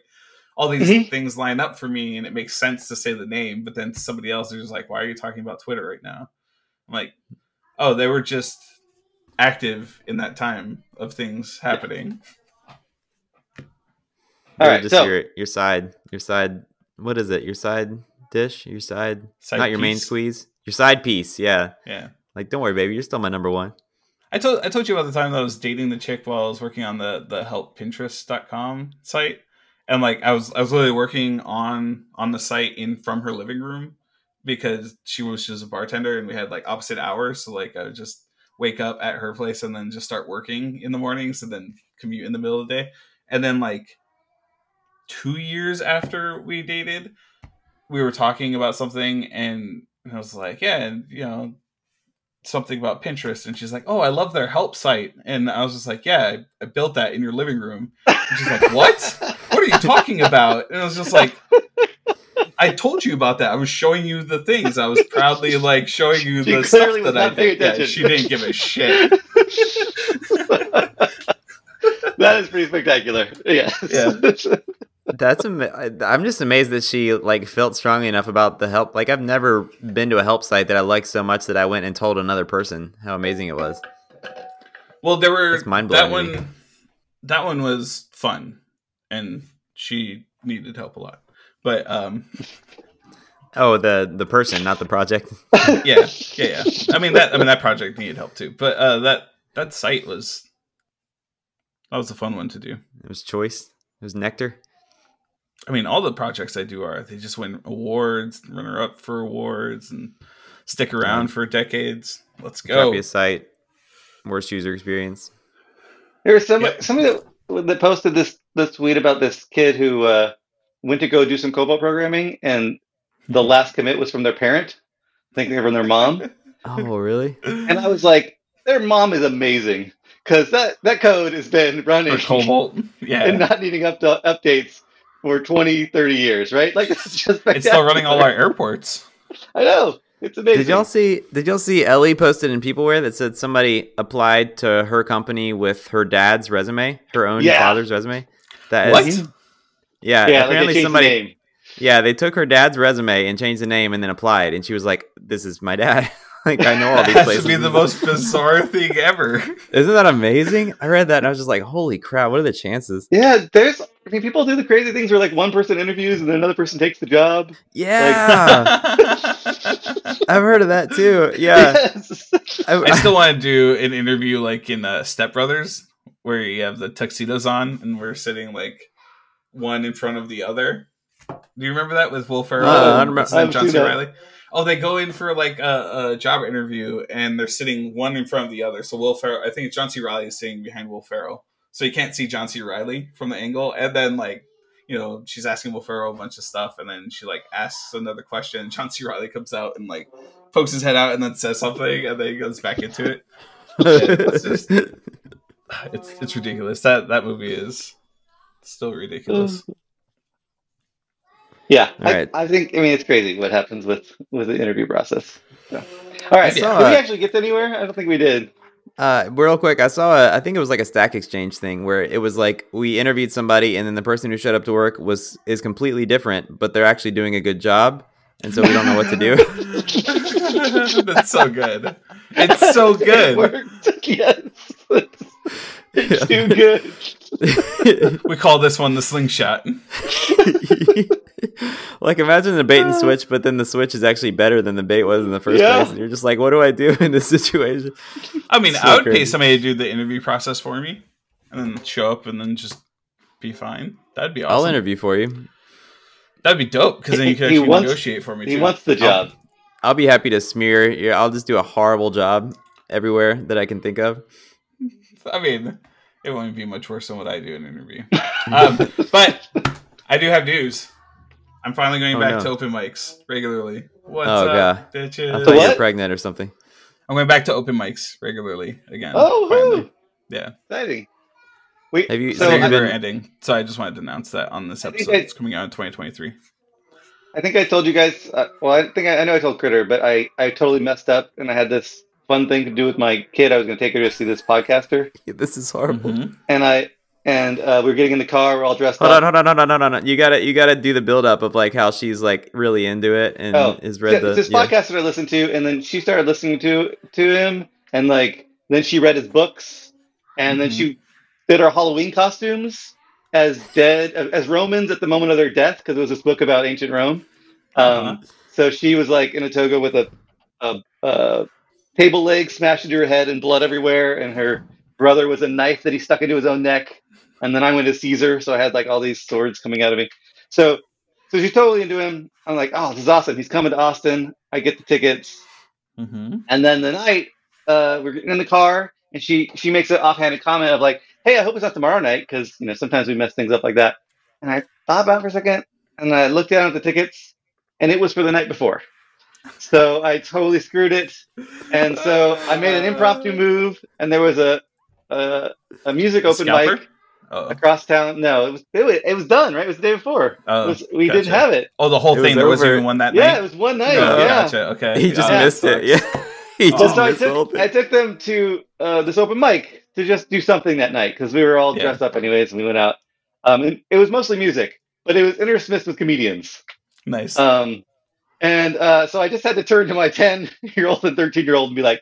all these Mhm. things line up for me, and it makes sense to say the name. But then somebody else is just like, "Why are you talking about Twitter right now?" I'm like, "Oh, they were just active in that time of things happening." all right just so- your your side your side. What is it? Your side dish? Your side, Side not your main squeeze. Your side piece. Yeah, Yeah, Like, don't worry, baby, you're still my number one. I told I told you about the time that I was dating the chick while I was working on the the help.pinterest.com site. And like I was I was literally working on on the site in from her living room because she was just a bartender and we had like opposite hours. So like I would just wake up at her place and then just start working in the mornings and then commute in the middle of the day. And then like two years after we dated, we were talking about something and I was like, yeah, and you know, something about Pinterest, and she's like, "Oh, I love their help site," and I was just like, "Yeah, I, I built that in your living room." And she's like, "What? (laughs) what are you talking about?" And I was just like, "I told you about that. I was showing you the things. I was proudly like showing you She the stuff clearly was that I did." Yeah, she didn't give a shit. (laughs) that is pretty spectacular. Yes. Yeah. That's ama- I- I'm just amazed that she like felt strongly enough about the help. Like I've never been to a help site that I liked so much that I went and told another person how amazing it was. Well, there were mind-blowing that to me. one. That one was fun, and she needed help a lot. But um, Oh, the the person, not the project. (laughs) yeah, yeah, yeah. I mean that. I mean that project needed help too. But uh, that that site was that was a fun one to do. It was choice. It was nectar. I mean, all the projects I do are they just win awards, runner up for awards, and stick around for decades. Let's go. Crappiest site. Worst user experience. There was some Yep. somebody that, that posted this this tweet about this kid who uh, went to go do some COBOL programming, and the (laughs) last commit was from their parent, thinking from their mom. Oh, really? And I was like, their mom is amazing because that that code has been running for COBOL. (laughs) and not needing up to, updates for 20, 30 years, right? Like this is just it's still running all our airports. I know it's amazing. Did y'all see? Did y'all see Ellie posted in Peopleware that said somebody applied to her company with her dad's resume, her own Yeah. father's resume? That What? is- yeah, yeah. apparently changed somebody. the name. Yeah, they took her dad's resume and changed the name and then applied, and she was like, "This is my dad." (laughs) (laughs) like I know all That these has places. to be the most bizarre thing ever. Isn't that amazing? I read that and I was just like, "Holy crap! What are the chances?" Yeah, there's. I mean, people do the crazy things where like one person interviews and then another person takes the job. Yeah, I've heard of that too. (laughs) Yeah, Yes. I, I still (laughs) want to do an interview like in uh, Step Brothers, where you have the tuxedos on and we're sitting like one in front of the other. Do you remember that with Will Ferrell Uh, I and don't remember- what's his name, I haven't John C. Reilly? Oh, they go in for like a, a job interview and they're sitting one in front of the other. So Will Ferrell, I think it's John C. Reilly is sitting behind Will Ferrell, so you can't see John C. Reilly from the angle. And then like you know she's asking Will Ferrell a bunch of stuff, and then she like asks another question. John C. Reilly comes out and like pokes his head out and then says something, and then he goes back into it. It's just- (laughs) It's it's ridiculous. That that movie is still ridiculous. Yeah, All I, right. I think. I mean, it's crazy what happens with with the interview process. So. All right, I saw did we actually get anywhere? I don't think we did. Uh, real quick, I saw a, I think it was like a Stack Exchange thing where it was like we interviewed somebody and then the person who showed up to work was is completely different, but they're actually doing a good job, and so we don't know what to do. (laughs) That's so good. It's so (laughs) It good. worked. (laughs) yes, it's Yeah. too good. (laughs) We call this one the slingshot. (laughs) like imagine the bait and uh. switch, but then the switch is actually better than the bait was in the first Yeah. place, and you're just like, what do I do in this situation? I mean, So I would pay somebody to do the interview process for me, and then show up and then just be fine. That'd be awesome. I'll interview for you. That'd be dope because then you could He actually wants- negotiate for me. He too. wants the job. I'll be happy to smear. Yeah, I'll just do a horrible job everywhere that I can think of. I mean, it won't be much worse than what I do in an interview. (laughs) um, but I do have news. I'm finally going Oh, back no. to open mics regularly. What's Oh, up, bitches? I So thought you were pregnant or something. I'm going back to open mics regularly again. Oh, finally. woo. Yeah. exciting. We, Have you- so So have I, we're been- ending. So I just wanted to announce that on this I episode. I- it's coming out in 2023. I think I told you guys. Uh, well, I think I, I know I told Critter, but I I totally messed up, and I had this fun thing to do with my kid. I was going to take her to see this podcaster, This is horrible. Mhm. and I and uh, we are getting in the car. We're all dressed Hold up. on, hold on, hold on, hold on, hold on. You gotta, you gotta do the build up of like how she's like really into it and Oh, is Yeah, read the. this yeah. podcast that I listened to, and then she started listening to to him, and like then she read his books, and then Mhm. she did her Halloween costumes as dead as Romans at the moment of their death because it was this book about ancient Rome. Um, Uh-huh. So she was like in a toga with a a, a table leg smashed into her head and blood everywhere, and her brother was a knife that he stuck into his own neck, and then I went to Caesar, so I had like all these swords coming out of me. So, so she's totally into him. I'm like, oh, this is awesome. He's coming to Austin. I get the tickets. Mm-hmm. And then the night, uh, we're getting in the car, and she she makes an offhanded comment of like, "Hey, I hope it's not tomorrow night," because you know sometimes we mess things up like that. And I thought about it for a second, and I looked down at the tickets, and it was for the night before. So I totally screwed it, and so I made an impromptu move, and there was a a, a music open Scalper? mic Oh, across town. No, it was it was, it was done right. It was the day before. Oh, was, we gotcha. didn't have it. oh, the whole It thing. was There was over- even one that night. Yeah, night. it was one night. Oh, yeah. gotcha. Okay. He just Yeah. missed it. Yeah. (laughs) he Oh. just So I missed the whole took. I took them to uh, this open mic to just do something that night because we were all Yeah. dressed up anyways and we went out. Um, and it was mostly music, but it was intersmissed with comedians. Nice. Um, and uh, so I just had to turn to my 10 year old and 13 year old and be like,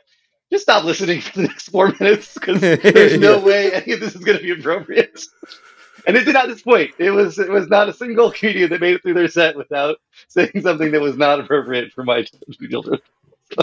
just stop listening for the next four (laughs) minutes because there's no (laughs) way any of this is going to be appropriate. And it did not disappoint. It was it was not a single comedian that made it through their set without saying something that was not appropriate for my children.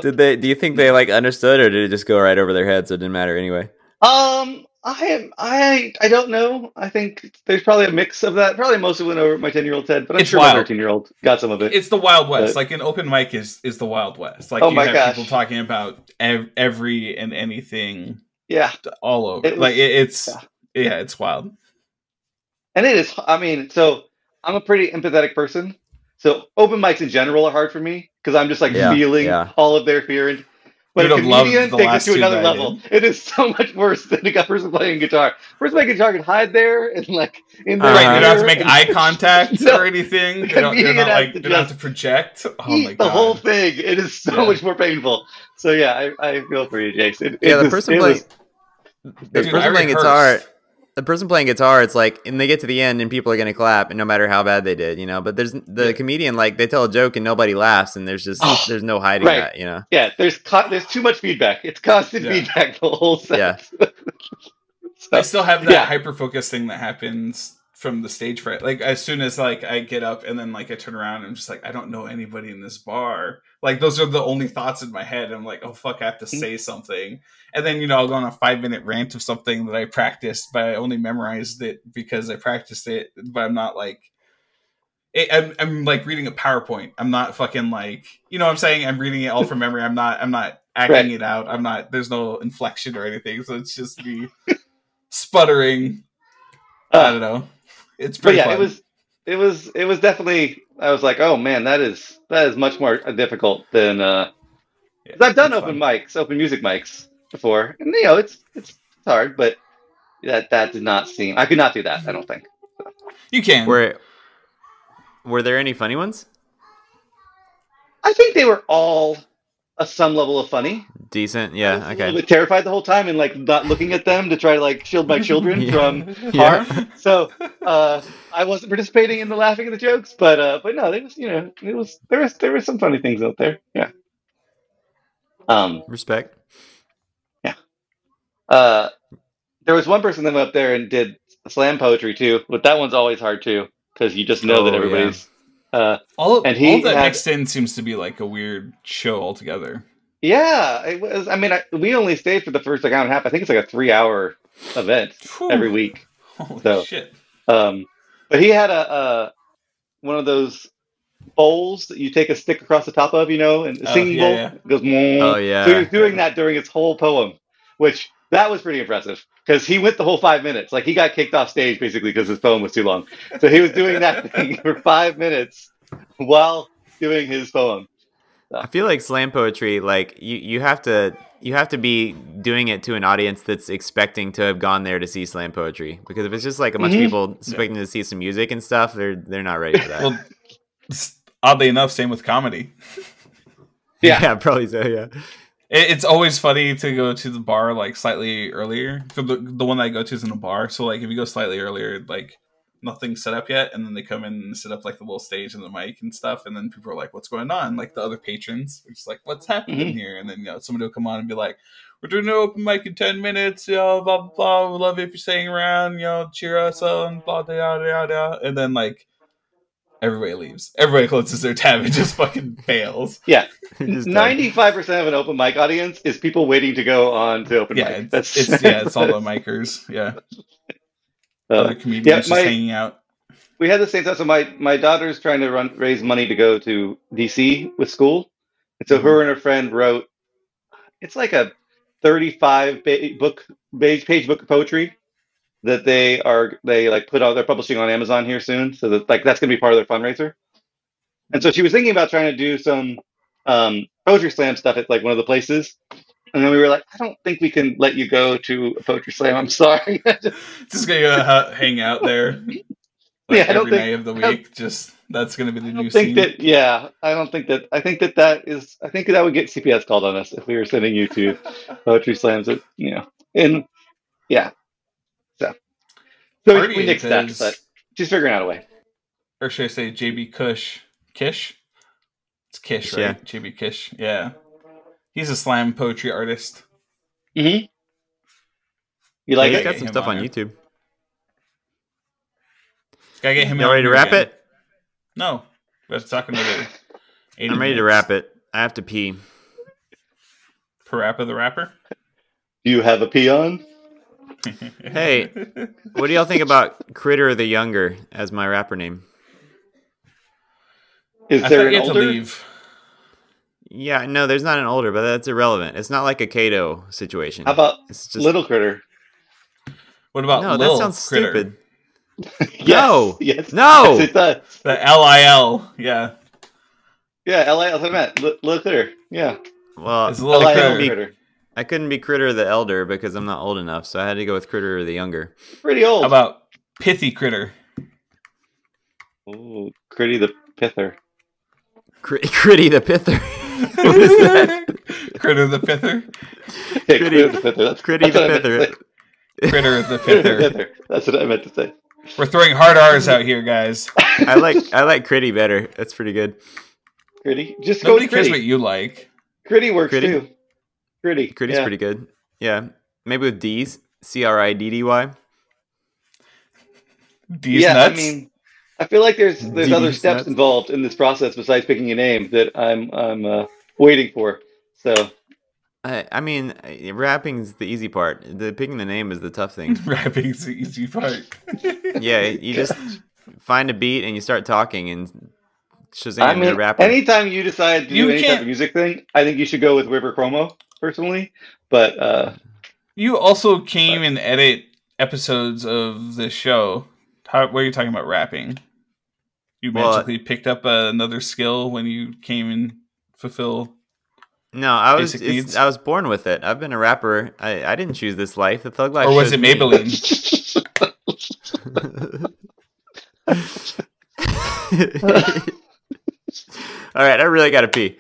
Did they? Do you think they like understood, or did it just go right over their heads? So it didn't matter anyway. Um, I am. I I don't know. I think there's probably a mix of that. Probably most of it went over my ten year old's head, but I'm It's sure my thirteen year old got some of it. it's the Wild West. But- like an open mic is is the Wild West. Like Oh you my have gosh. people talking about ev- every and anything yeah, all over. It was- like it, it's yeah. yeah. it's wild. and it is. I mean, so I'm a pretty empathetic person. So open mics in general are hard for me because I'm just like Yeah, feeling yeah. all of their fear. And but You'd a have comedian takes it to another level. It is so much worse than a person playing guitar. Person playing guitar can hide there and like in the Uh-huh. Right, you don't have to make and- eye (laughs) contact No. or anything. They don't, they're not like to they don't have to project. Oh my eat the whole thing. It is so Yeah. much more painful. So yeah, I, I feel for you, Jason. It, Yeah, it the was- person playing was- the Dude, person playing guitar. The person playing guitar, it's like, and they get to the end, and people are gonna clap, and no matter how bad they did, you know. But there's the Yeah. comedian, like they tell a joke and nobody laughs, and there's just Oh, there's no hiding right. that, you know. yeah. There's co- there's too much feedback. It's constant Yeah. feedback the whole set. Yeah. (laughs) so, I still have that Yeah. hyper focus thing that happens from the stage fright. Like as soon as like I get up and then like I turn around and I'm just like I don't know anybody in this bar. Like those are the only thoughts in my head. I'm like, oh fuck, I have to say something. And then you know I'll go on a five minute rant of something that I practiced, but I only memorized it because I practiced it. But I'm not like. it- I'm, I'm like reading a PowerPoint. I'm not fucking like you know what I'm saying. I'm reading it all from memory. I'm not. I'm not acting Right. it out. I'm not. There's no inflection or anything. So it's just me (laughs) sputtering. I Uh, don't know. It's but pretty yeah, fun. it was it was it was definitely. I was like, oh man, that is that is much more difficult than. uh 'cause I've done open fun. mics, open music mics before, and you know it's it's hard, but that that did not seem. I could not do that. I don't think. You can. Were were there any funny ones? I think they were all a some level of funny. Decent, I was yeah, a okay. bit terrified the whole time and like not looking at them to try to like shield my children Yeah. (laughs) from Yeah. harm. So uh, I wasn't participating in the laughing at the jokes, but uh, but no, it was you know it was there was there were some funny things out there. Yeah. Um. Respect. Yeah. Uh. There was one person that went up there and did slam poetry too, but that one's always hard too because you just know that Oh, yeah. everybody's. Uh, all, and he all that had- mixed in seems to be like a weird show altogether. yeah, it was. I mean, I, we only stayed for the first like hour and a half. I think it's like a three-hour event Phew. every week. (laughs) Holy So- shit! Um, but he had a, a one of those bowls that you take a stick across the top of, you know, and a Oh, singing yeah, bowl yeah. Goes. "Mwah." Oh yeah. So he was doing that during his whole poem, which that was pretty impressive because he went the whole five minutes. Like he got kicked off stage basically because his poem was too long. So he was doing that (laughs) thing for five minutes while doing his poem. I feel like slam poetry, like you, you have to you have to be doing it to an audience that's expecting to have gone there to see slam poetry. Because if it's just like a bunch Mhm. of people expecting to see some music and stuff, they're they're not ready for that. Well, oddly enough, same with comedy. (laughs) Yeah. probably so. Yeah. It, it's always funny to go to the bar like slightly earlier. So the the one that I go to is in a bar. So like if you go slightly earlier, like nothing's set up yet, and then they come in and set up like the little stage and the mic and stuff, and then people are like, "What's going on?" Like the other patrons are just like, "What's happening Mhm. here?" And then you know somebody will come on and be like. We're doing an open mic in ten minutes, you know, blah blah blah. We love it if you're staying around, you know, cheer us on, blah blah blah blah. And then like everybody leaves. Everybody closes their tab and just fucking (laughs) fails. Yeah, (laughs) ninety-five percent of an open mic audience is people waiting to go on to open Yeah, mic. it's, That's it's yeah, it's all the micers. Yeah, (laughs) uh, other comedians yeah, just my- hanging out. we had the same stuff. So my my daughter's trying to run raise money to go to DC with school, and so her and her friend wrote. It's like a thirty-five ba- book page page book of poetry that they are they like put out. They're publishing on Amazon here soon, so that like that's going to be part of their fundraiser. And so she was thinking about trying to do some um, poetry slam stuff at like one of the places. And then we were like, I don't think we can let you go to a poetry slam. I'm sorry. (laughs) Just gonna go ha- hang out there. Like (laughs) Yeah, I don't every think- night of the week. Just that's gonna be the I new think scene. that. Yeah, I don't think that. I think that that is. I think that would get CPS called on us if we were sending you to (laughs) poetry slams. At, you know, and yeah, so we, Party we nixed that, but she's figuring out a way. or should I say JB Kush? Kish? It's Kish, Yeah. JB Kish. Yeah. He's a slam poetry artist. Mm-hmm. You yeah, like he's it? got some stuff on on. YouTube. Gotta get him You ready to here wrap again. it? No. Let's talk another 80 I'm ready to minutes. wrap it. I have to pee. Parappa the rapper? Do you have a peon? Hey. What do y'all think about Critter the Younger as my rapper name? Is there an you had to older? leave. Yeah, no, there's not an older, but that's irrelevant. It's not like a Kato situation. How about it's just little critter? What about no, Lil that sounds Critter? stupid. (laughs) Yes, No! Yes. No! (laughs) Yes, it does. The L I L. Yeah. Yeah, LA. That's what I meant. Li- Little critter. Yeah. Well, It's a little LIL critter. be- critter. I couldn't be Critter the Elder because I'm not old enough, so I had to go with Critter the Younger. Pretty old. How about Pithy Critter? Ooh, Critty the Pither. Cri- (laughs) Critty the Pither. what is that? (laughs) Critter the Pither? (laughs) Hey, Critty- Critty the Pither. That's, Critty that's the what I meant to Pither. Critter the Pither. Pither. That's what I meant to say. We're throwing hard R's out here, guys. I like I like Critty better. That's pretty good. Critty. Just go Nobody cares what you like. Critty works Critty? too. Critty. Critty's yeah. pretty good. Yeah, maybe with D's. C R I D D Y. D's yeah, nuts. I mean, I feel like there's there's D's other steps nuts. involved in this process besides picking a name that I'm I'm uh, waiting for. So I, I mean, uh, rapping's the easy part. The picking the name is the tough thing. (laughs) rapping's the easy part. yeah, you (laughs) just find a beat and you start talking and Shazam, I mean, a rapper. anytime you decide to You do any type can't- of music thing, I think you should go with River Cuomo personally. But uh, You also came and edit episodes of the show. How, what are you talking about rapping? You Well, magically picked up uh, another skill when you came and fulfill. no, I was basic needs. I was born with it. I've been a rapper. I, I didn't choose this life. The thug life. Or was chose it me. Maybelline? (laughs) (laughs) (laughs) All right, I really got to pee.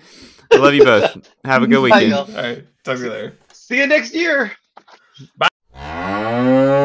I love you both. Have a good weekend. All right, talk to you later. see you next year. Bye.